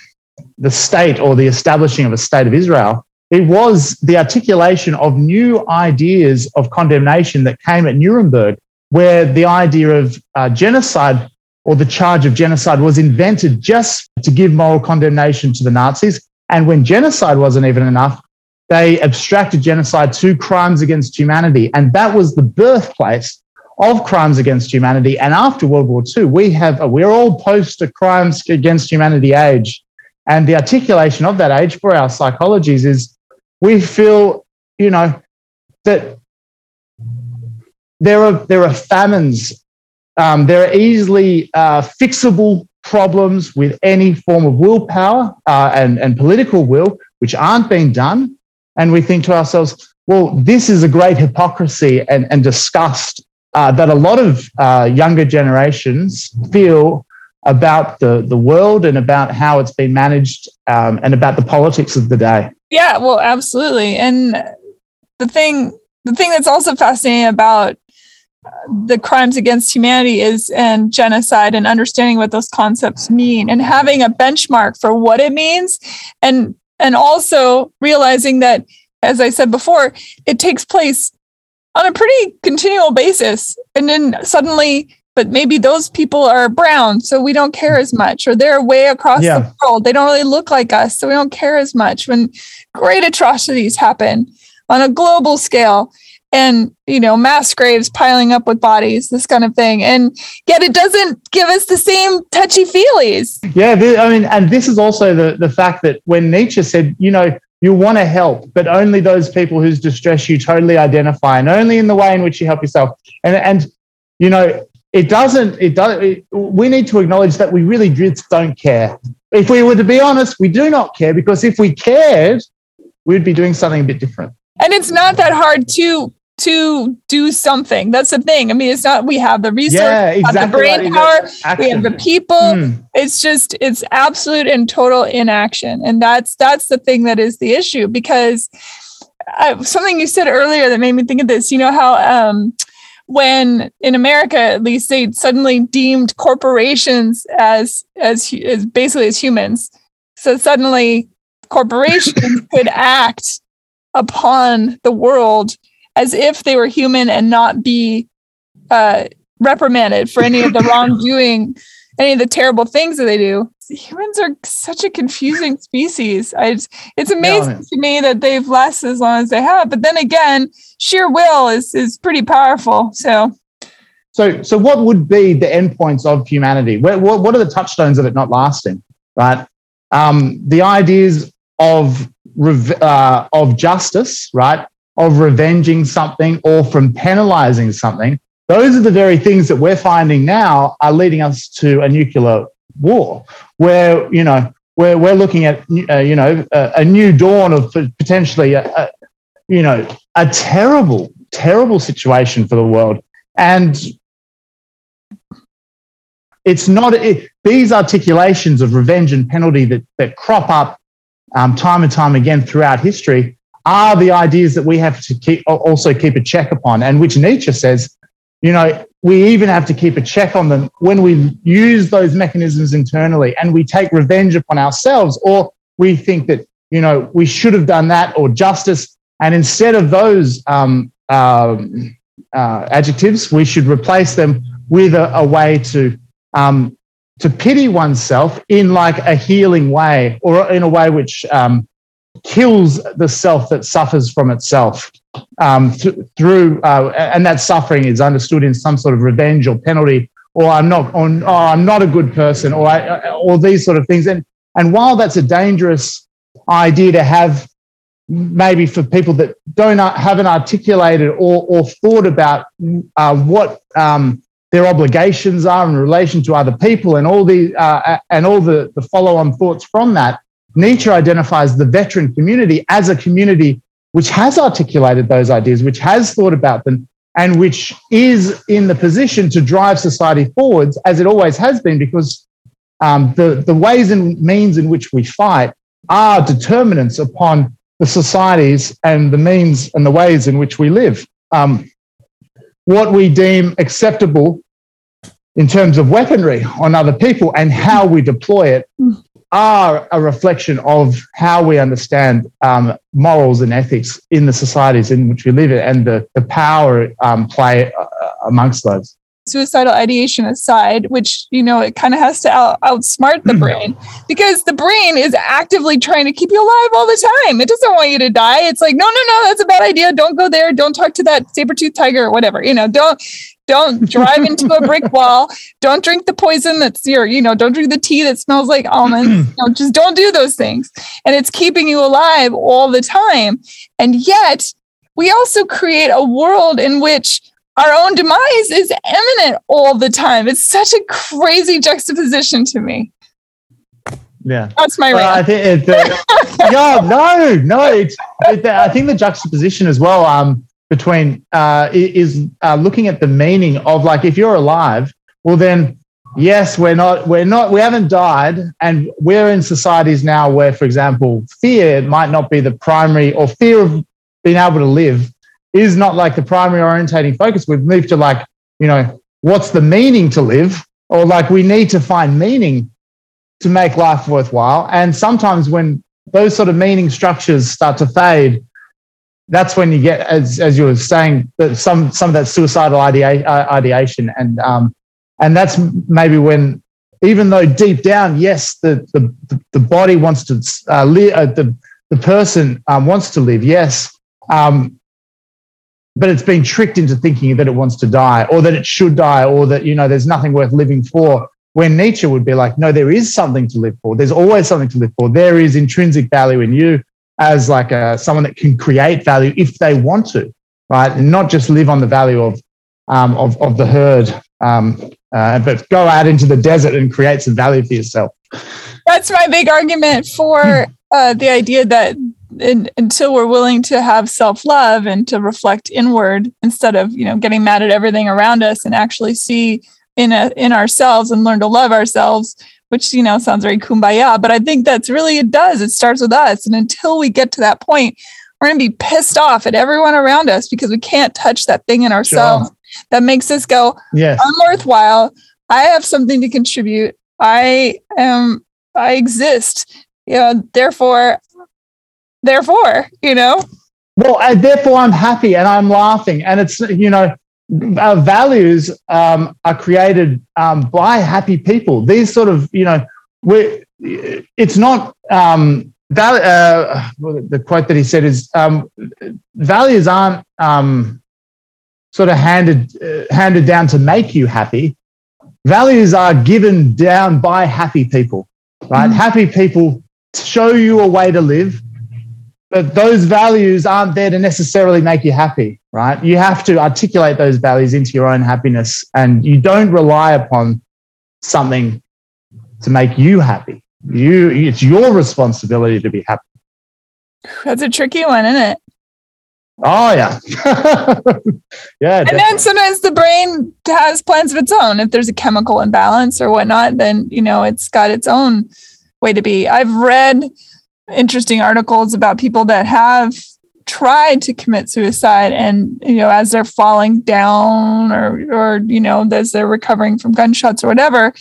the state or the establishing of a state of Israel. It was the articulation of new ideas of condemnation that came at Nuremberg, where the idea of uh, genocide or the charge of genocide was invented just to give moral condemnation to the Nazis. And when genocide wasn't even enough, they abstracted genocide to crimes against humanity. And that was the birthplace of crimes against humanity. And after World War II, we have, a, we're all post a crimes against humanity age. And the articulation of that age for our psychologies is we feel, you know, that there are, there are famines, um, there are easily uh, fixable problems with any form of willpower uh, and, and political will, which aren't being done. And we think to ourselves, well, this is a great hypocrisy and, and disgust uh, that a lot of uh, younger generations feel about the, the world and about how it's been managed um, and about the politics of the day. Yeah, well, absolutely. And the thing, the thing that's also fascinating about the crimes against humanity is and genocide and understanding what those concepts mean and having a benchmark for what it means and and also realizing that as i said before it takes place on a pretty continual basis. And then suddenly but maybe those people are brown so we don't care as much or they're way across yeah. the world. They don't really look like us so we don't care as much when great atrocities happen on a global scale and you know mass graves piling up with bodies this kind of thing. And yet it doesn't give us the same touchy feelies. Yeah i mean and this is also the, the fact that when nietzsche said you know you want to help but only those people whose distress you totally identify and only in the way in which you help yourself. And and you know it doesn't it does it, we need to acknowledge that we really just don't care. If we were to be honest we do not care because if we cared we'd be doing something a bit different. And it's not that hard to to do something. That's the thing. I mean, it's not we have the resource, yeah, exactly the brain power, we have the people. Mm. It's just it's absolute and total inaction, and that's that's the thing that is the issue. Because uh, something you said earlier that made me think of this. You know how um, when in America, at least, they suddenly deemed corporations as as as basically as humans. So suddenly, corporations (laughs) could act upon the world as if they were human and not be uh, reprimanded for any of the (laughs) wrongdoing, any of the terrible things that they do. Humans are such a confusing species. I, it's amazing yeah, to me that they've lasted as long as they have. But then again, sheer will is is pretty powerful. So. So, so what would be the endpoints of humanity? What, what, what are the touchstones of it not lasting? Right, um, the ideas of uh, of justice, right? Of revenging something or from penalizing something, those are the very things that we're finding now are leading us to a nuclear war, where you know where we're looking at uh, you know a, a, new dawn of potentially a, a, you know a terrible terrible situation for the world. And it's not it, these articulations of revenge and penalty that that crop up um, time and time again throughout history are the ideas that we have to keep also keep a check upon, and which Nietzsche says, you know, we even have to keep a check on them when we use those mechanisms internally and we take revenge upon ourselves, or we think that you know, we should have done that, or justice. And instead of those um, um, uh, adjectives, we should replace them with a, a way to um, to pity oneself in like a healing way, or in a way which um, kills the self that suffers from itself um, th- through, uh, and that suffering is understood in some sort of revenge or penalty, or I'm not oh, I'm not a good person, or I, or these sort of things. And and while that's a dangerous idea to have, maybe for people that don't uh, haven't articulated or or thought about uh, what um, their obligations are in relation to other people, and all the uh, and all the the follow on thoughts from that. Nietzsche identifies the veteran community as a community which has articulated those ideas, which has thought about them, and which is in the position to drive society forwards as it always has been, because um, the, the ways and means in which we fight are determinants upon the societies and the means and the ways in which we live. Um, what we deem acceptable in terms of weaponry on other people and how we deploy it are a reflection of how we understand um, morals and ethics in the societies in which we live in and the, the power um, play uh, amongst those. Suicidal ideation aside, which, you know, it kind of has to out, outsmart the brain because the brain is actively trying to keep you alive all the time. It doesn't want you to die. It's like, no, no, no, that's a bad idea. Don't go there. Don't talk to that saber tooth tiger or whatever. You know, don't don't drive into a brick (laughs) wall. Don't drink the poison that's your, you know, don't drink the tea that smells like almonds. (clears throat) you know, just don't do those things. And it's keeping you alive all the time. And yet, we also create a world in which our own demise is imminent all the time. It's such a crazy juxtaposition to me. Yeah, that's my well, I think it, uh, (laughs) yeah, no, no. It's, it, I think the juxtaposition as well. Um, between uh, is uh, looking at the meaning of like if you're alive, well then yes, we're not we're not we haven't died, and we're in societies now where, for example, fear might not be the primary or fear of being able to live is not like the primary orientating focus. We've moved to like you know what's the meaning to live, or like we need to find meaning to make life worthwhile, and sometimes when those sort of meaning structures start to fade that's when you get, as, as you were saying, that some some of that suicidal idea, uh, ideation, and um, and that's maybe when, even though deep down, yes, the the, the body wants to uh, live, uh, the the person um, wants to live, yes, um, but it's been tricked into thinking that it wants to die, or that it should die, or that you know there's nothing worth living for. When Nietzsche would be like, no, there is something to live for. There's always something to live for. There is intrinsic value in you as like a, someone that can create value if they want to, right? And not just live on the value of um, of, of the herd, um, uh, but go out into the desert and create some value for yourself. That's my big argument for uh, the idea that in, until we're willing to have self love and to reflect inward instead of you know getting mad at everything around us and actually see in a, in ourselves and learn to love ourselves, which you know sounds very kumbaya but i think that's really it does. It starts with us. And until we get to that point we're going to be pissed off at everyone around us because we can't touch that thing in ourselves. Sure. that makes us go yes. i'm worthwhile i have something to contribute. I am i exist. You know therefore therefore you know? Well therefore i'm happy and i'm laughing. And it's you know uh, values um, are created um, by happy people. These sort of, you know, we it's not um, val- uh, the quote that he said is um, values aren't um, sort of handed uh, handed down to make you happy. Values are given down by happy people, right? Mm. Happy people show you a way to live but those values aren't there to necessarily make you happy, right? You have to articulate those values into your own happiness, and you don't rely upon something to make you happy. You, it's your responsibility to be happy. That's a tricky one, isn't it? Oh yeah, (laughs) yeah. And definitely. then sometimes the brain has plans of its own. If there's a chemical imbalance or whatnot, then you know it's got its own way to be. I've read interesting articles about people that have tried to commit suicide and you know as they're falling down or or you know as they're recovering from gunshots or whatever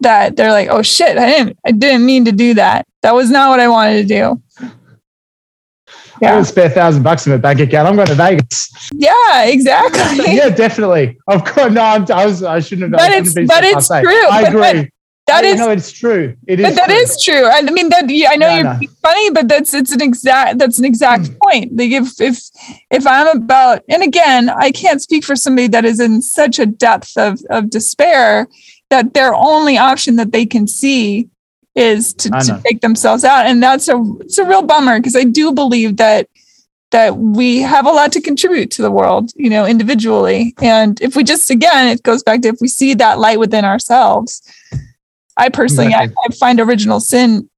that they're like oh shit i didn't i didn't mean to do that that was not what i wanted to do yeah. I have a spare thousand bucks in my bank account. I'm going to Vegas. Yeah, exactly. (laughs) yeah, definitely. Of course. No, I'm, I was. I shouldn't have. But it's but it's true. I agree. That is no, it's true. It is. But that true. is true. I mean, that I know no, you're no. funny, but that's it's an exact that's an exact mm. point. Like if if if I'm about, and again, I can't speak for somebody that is in such a depth of of despair that their only option that they can see is to, to take themselves out, and that's a it's a real bummer because I do believe that that we have a lot to contribute to the world, you know, individually. And if we just again, it goes back to if we see that light within ourselves I personally, I, I find original sin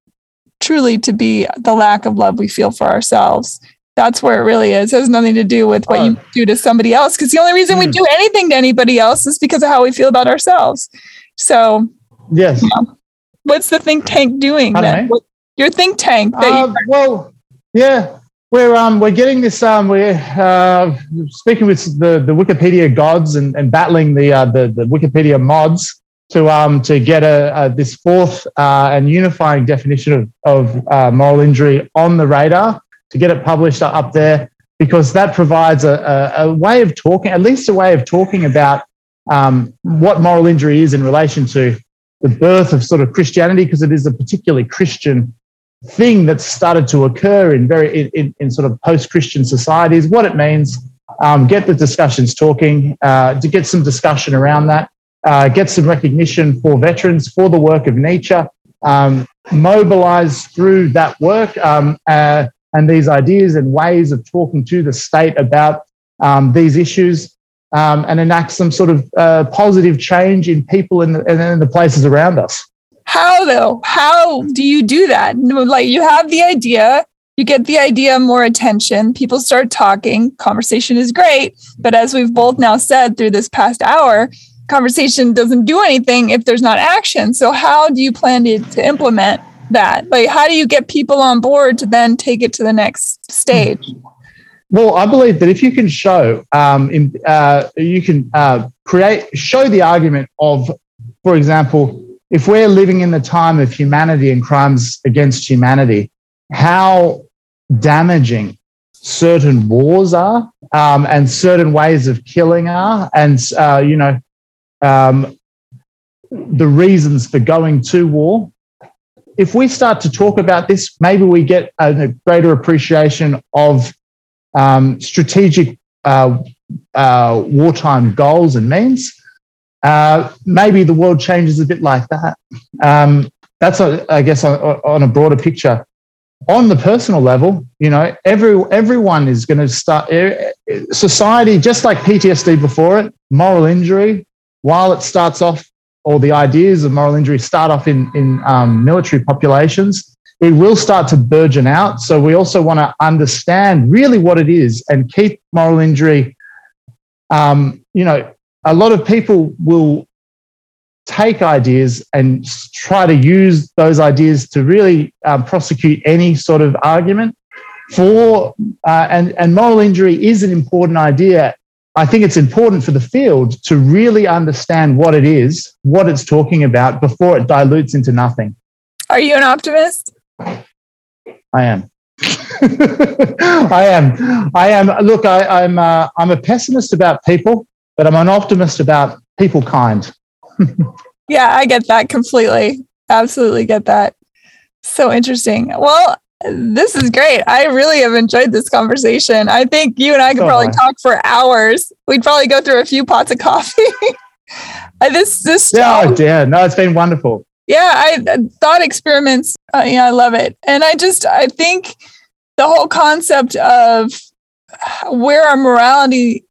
truly to be the lack of love we feel for ourselves. That's where it really is. It has nothing to do with what you do to somebody else. Because the only reason we hmm. do anything to anybody else is because of how we feel about ourselves. So, yes. You know, what's the think tank doing then? What, your think tank. Uh, well, yeah, we're um we're getting this um we're uh, speaking with the the Wikipedia gods and, and battling the uh, the the Wikipedia mods to um, to get a, a this fourth uh, and unifying definition of, of uh, moral injury on the radar to get it published up there because that provides a, a, a way of talking, at least a way of talking about um, what moral injury is in relation to the birth of sort of Christianity, because it is a particularly Christian thing that's started to occur in very in, in sort of post-Christian societies. What it means, um, get the discussions talking, uh, to get some discussion around that uh, get some recognition for veterans for the work of Nietzsche, um, mobilize through that work um, uh, and these ideas and ways of talking to the state about um, these issues um, and enact some sort of uh, positive change in people and in, in the places around us. How though? How do you do that? Like you have the idea, you get the idea more attention people start talking conversation is great but as we've both now said through this past hour conversation doesn't do anything if there's not action. So how do you plan to, to implement that? Like how do you get people on board to then take it to the next stage? Well, I believe that if you can show, um, in, uh, you can uh, create, show the argument of, for example, if we're living in the time of humanity and crimes against humanity, how damaging certain wars are um, and certain ways of killing are, and uh, you know um, the reasons for going to war. If we start to talk about this, maybe we get a, greater appreciation of um, strategic uh, uh, wartime goals and means. Uh, maybe the world changes a bit like that. Um, that's, a, I guess, on, on, a broader picture. On the personal level, you know, every everyone is going to start. Eh, society, just like PTSD before it, moral injury, while it starts off, or the ideas of moral injury start off in, in um, military populations, it will start to burgeon out. So we also want to understand really what it is and keep moral injury. Um, you know, a lot of people will take ideas and try to use those ideas to really um, prosecute any sort of argument for uh, and and moral injury is an important idea I think it's important for the field to really understand what it is, what it's talking about before it dilutes into nothing. Are you an optimist? I am. (laughs) I am. I am. Look, I, am I'm, uh, I'm a pessimist about people, but I'm an optimist about people kind. (laughs) yeah, I get that completely. Absolutely get that. So interesting. Well, this is great. I really have enjoyed this conversation. I think you and I could probably talk for hours. We'd probably go through a few pots of coffee. (laughs) this, this, yeah, oh, yeah, no, it's been wonderful. Yeah, I thought experiments. Uh, yeah, I love it, and I just, I think the whole concept of where our morality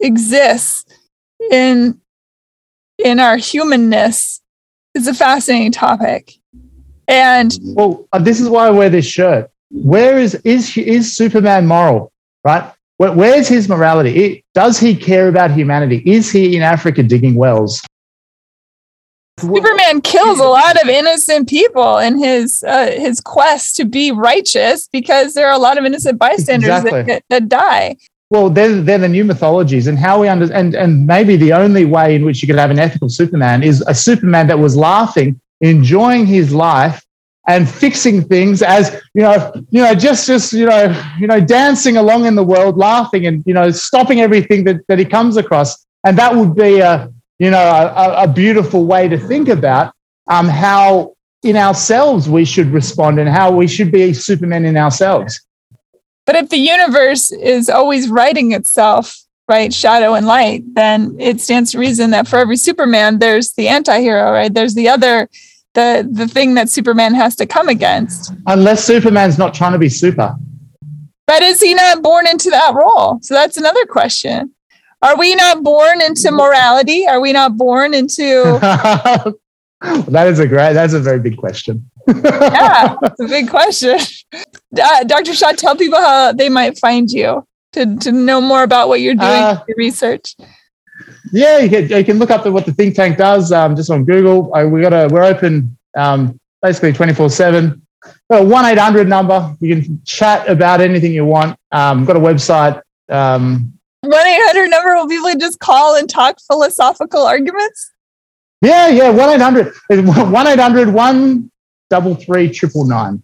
exists in in our humanness is a fascinating topic. And well, uh, this is why I wear this shirt. Where is is is Superman moral? Right? Where, where's his morality? It, does he care about humanity? Is he in Africa digging wells? Superman kills a lot of innocent people in his uh, his quest to be righteous because there are a lot of innocent bystanders exactly. that, that die. Well, they're, they're the new mythologies, and how we under and and maybe the only way in which you could have an ethical Superman is a Superman that was laughing enjoying his life and fixing things as you know, you know, just just you know, you know, dancing along in the world, laughing and you know, stopping everything that, that he comes across. And that would be a you know a, a beautiful way to think about um, how in ourselves we should respond and how we should be Superman in ourselves. But if the universe is always writing itself, right, shadow and light, then it stands to reason that for every Superman, there's the anti-hero, right? There's the other, the the thing that Superman has to come against. Unless Superman's not trying to be super. But is he not born into that role? So that's another question. Are we not born into morality? Are we not born into (laughs) that is a great that's a very big question (laughs) yeah it's a big question (laughs) uh, dr Shaw, tell people how they might find you to, to know more about what you're doing uh, your research yeah you can, you can look up the, what the think tank does um, just on google uh, we got a we're open um, basically 24 7 got a 1-800 number you can chat about anything you want um, got a website um, 1-800 number will people just call and talk philosophical arguments yeah, yeah, 1 800 (laughs) 1 800 133 triple nine.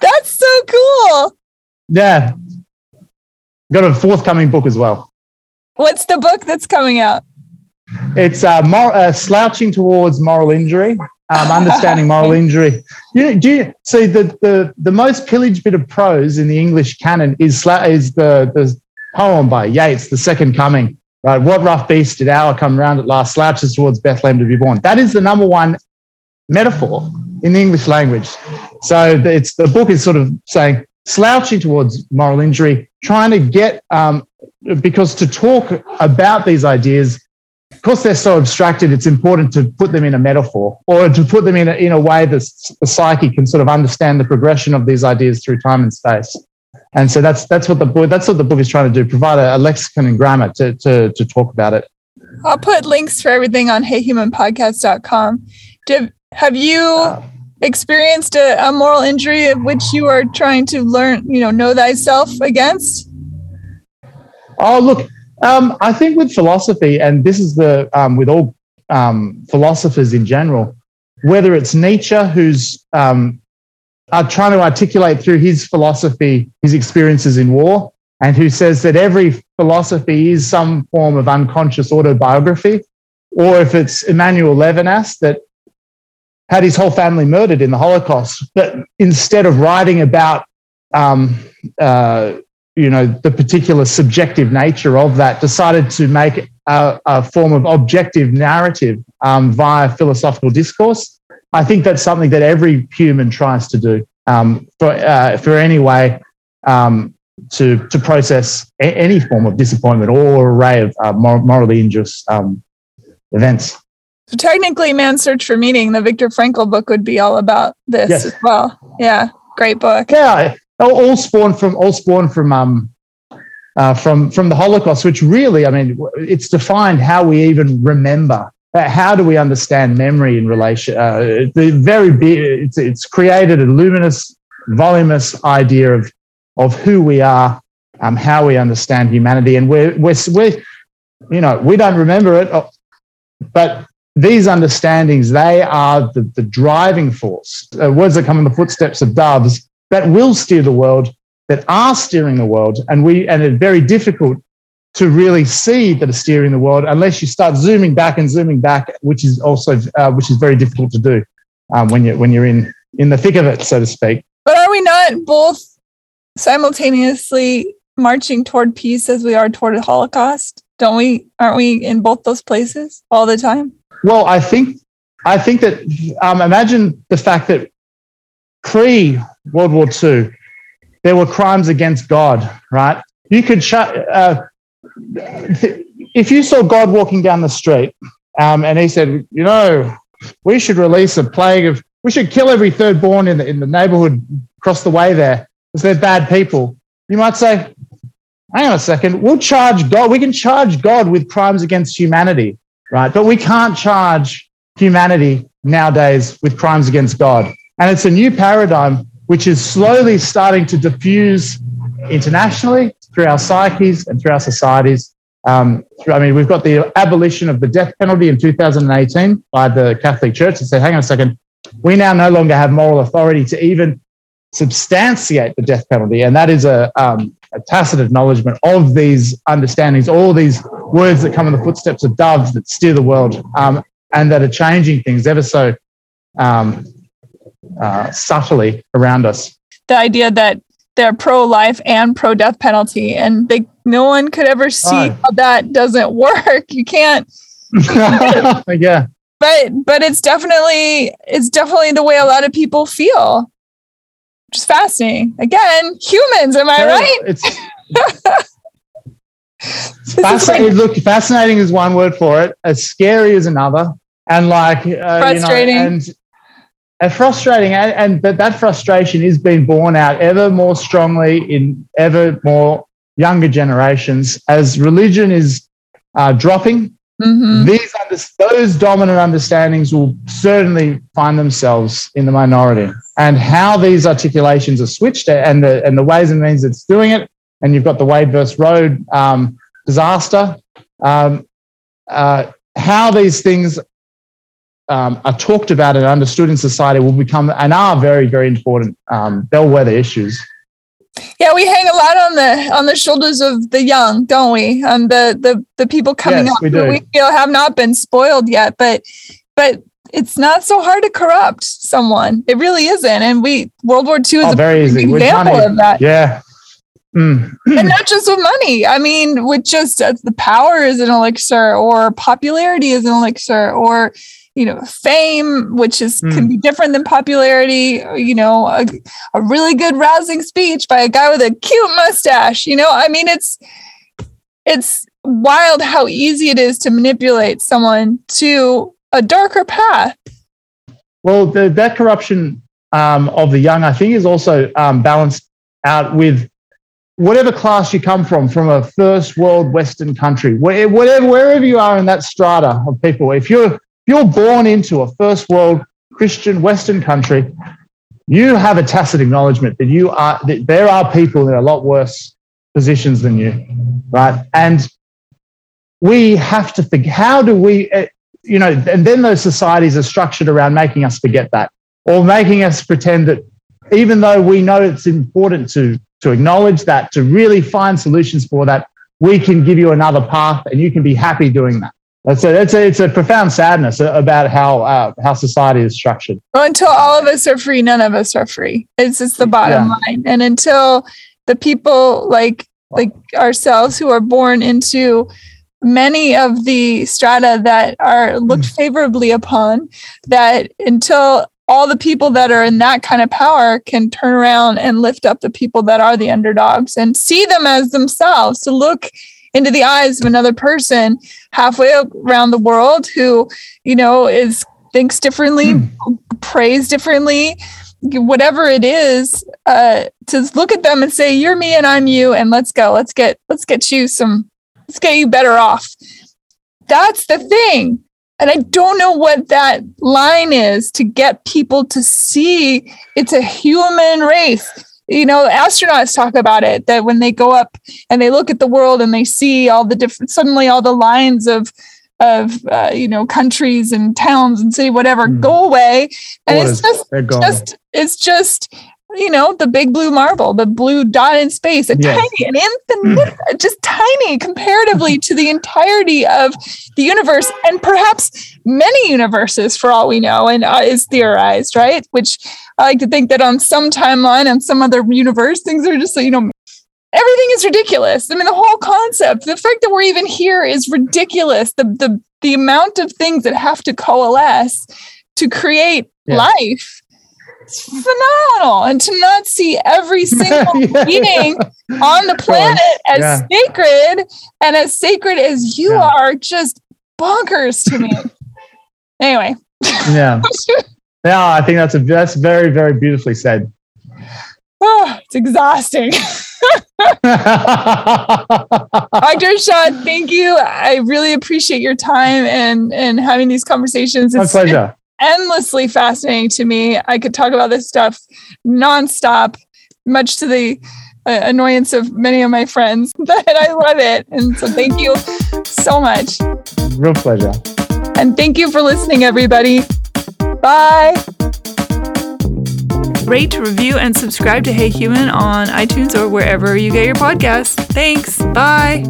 That's so cool. Yeah. Got a forthcoming book as well. What's the book that's coming out? It's uh, mor- uh, Slouching Towards Moral Injury, um, Understanding Moral (laughs) Injury. You, do you see the, the, the most pillaged bit of prose in the English canon is, is the, the poem by Yeats, The Second Coming. Right? What rough beast did hour come round at last, slouches towards Bethlehem to be born? That is the number one metaphor in the English language. So it's the book is sort of saying slouching towards moral injury, trying to get um, because to talk about these ideas, because they're so abstracted, it's important to put them in a metaphor or to put them in a, in a way that the psyche can sort of understand the progression of these ideas through time and space. And so that's that's what the book that's what the book is trying to do: provide a, a lexicon and grammar to, to to talk about it. I'll put links for everything on heyhumanpodcast.com. Do, have you uh, experienced a, a, moral injury of which you are trying to learn, you know, know thyself against? Oh, look, um, I think with philosophy, and this is the um, with all um, philosophers in general, whether it's Nietzsche, who's um, uh, trying to articulate through his philosophy his experiences in war, and who says that every philosophy is some form of unconscious autobiography, or if it's Emmanuel Levinas that had his whole family murdered in the Holocaust, but instead of writing about um, uh, you know the particular subjective nature of that, decided to make a, a form of objective narrative um, via philosophical discourse I think that's something that every human tries to do um, for, uh, for any way um, to, to process a- any form of disappointment or array of uh, mor- morally injurious um, events. So technically, Man's Search for Meaning, the Viktor Frankl book, would be all about this yes. as well. Yeah, great book. Yeah, all spawned from all spawned from um, uh, from from the Holocaust, which really, I mean, it's defined how we even remember how do we understand memory in relation? Uh, the very big, it's, it's created a luminous, voluminous idea of of who we are, um, how we understand humanity, and we're we're, we're you know we don't remember it, uh, but these understandings they are the, the driving force. Uh, words that come in the footsteps of doves that will steer the world, that are steering the world, and we and it's very difficult to really see that are steering the world unless you start zooming back and zooming back, which is also uh, which is very difficult to do um, when you when you're in in the thick of it, so to speak. But are we not both simultaneously marching toward peace as we are toward a Holocaust? Don't we? Aren't we in both those places all the time? Well, I think I think that um, imagine the fact that pre World War II, there were crimes against God, right? You could shut. Uh, if you saw God walking down the street um, and he said, you know, we should release a plague of, we should kill every third born in the, in the neighborhood across the way there because they're bad people, you might say, hang on a second, we'll charge God, we can charge God with crimes against humanity, right? But we can't charge humanity nowadays with crimes against God. And it's a new paradigm which is slowly starting to diffuse internationally through our psyches and through our societies. Um, I mean, we've got the abolition of the death penalty in 2018 by the Catholic Church. They said, hang on a second, we now no longer have moral authority to even substantiate the death penalty. And that is a, um, a tacit acknowledgement of these understandings, all these words that come in the footsteps of doves that steer the world um, and that are changing things ever so um, uh, subtly around us. The idea that they're pro-life and pro-death penalty, and they, no one could ever see oh. how that doesn't (laughs) work. You can't. (laughs) yeah. But but it's definitely it's definitely the way a lot of people feel. Just fascinating. Again, humans, am I right? It's, (laughs) it's fascinating. Look, fascinating is one word for it. As scary is another, and like uh, frustrating. You know, and and frustrating and, and but that frustration is being borne out ever more strongly in ever more younger generations as religion is uh, dropping mm-hmm. these those dominant understandings will certainly find themselves in the minority and how these articulations are switched and the and the ways and means it's doing it and you've got the Wade versus Roe um, disaster um, uh, how these things um, are talked about and understood in society will become and are very, very important um, bellwether issues. Yeah, we hang a lot on the on the shoulders of the young, don't we? Um, the the the people coming yes, up we who we feel have not been spoiled yet, but but it's not so hard to corrupt someone. It really isn't. And we World War II is oh, a very easy. example of that. Yeah. Mm. (clears throat) and not just with money. I mean, with just uh, the power is an elixir, or popularity is an elixir, or you know fame which is mm. can be different than popularity you know a, a really good rousing speech by a guy with a cute mustache you know i mean it's it's wild how easy it is to manipulate someone to a darker path well the, that corruption um, of the young i think is also um, balanced out with whatever class you come from, from a first world Western country, whatever, wherever you are in that strata of people, if you're you're born into a first world Christian Western country, you have a tacit acknowledgement that you are that there are people in a lot worse positions than you, right? And we have to think how do we, eh, you know, and then those societies are structured around making us forget that or making us pretend that even though we know it's important to to acknowledge that, to really find solutions for that, we can give you another path and you can be happy doing that. It's a, it's a, it's a profound sadness about how uh, how society is structured. Well, until all of us are free, none of us are free. It's just the bottom yeah. line. And until the people like like ourselves who are born into many of the strata that are looked mm. favorably upon, that until all the people that are in that kind of power can turn around and lift up the people that are the underdogs and see them as themselves to look into the eyes of another person halfway around the world who, you know, is thinks differently, mm. prays differently, whatever it is, uh, to look at them and say, "You're me and I'm you, and let's go. Let's get let's get you some. Let's get you better off." That's the thing. And I don't know what that line is to get people to see it's a human race you know astronauts talk about it that when they go up and they look at the world and they see all the different suddenly all the lines of of uh, you know countries and towns and city whatever mm. go away and it's just just it's just you know, the big blue marble, the blue dot in space, a yes. tiny, an infinite, mm. just tiny comparatively to the entirety of the universe and perhaps many universes for all we know, and uh, is theorized, right? Which I like to think that on some timeline, on some other universe, things are just, you know, everything is ridiculous. I mean, the whole concept, the fact that we're even here is ridiculous. The, the, the amount of things that have to coalesce to create yeah. life it's phenomenal. And to not see every (laughs) single yeah. being on the planet as yeah. sacred and as sacred as you yeah. are just bonkers to me. (laughs) anyway. Yeah. (laughs) yeah, I think that's a that's very, very beautifully said. Oh, it's exhausting. Dr. Shaw, thank you. I really appreciate your time and and having these conversations. My pleasure endlessly fascinating to me. I could talk about this stuff nonstop, much to the uh, annoyance of many of my friends, (laughs) but I love it. And so thank you so much. Real pleasure. And thank you for listening, everybody. Bye. Rate, review, and subscribe to Hey Human on iTunes or wherever you get your podcasts. Thanks. Bye.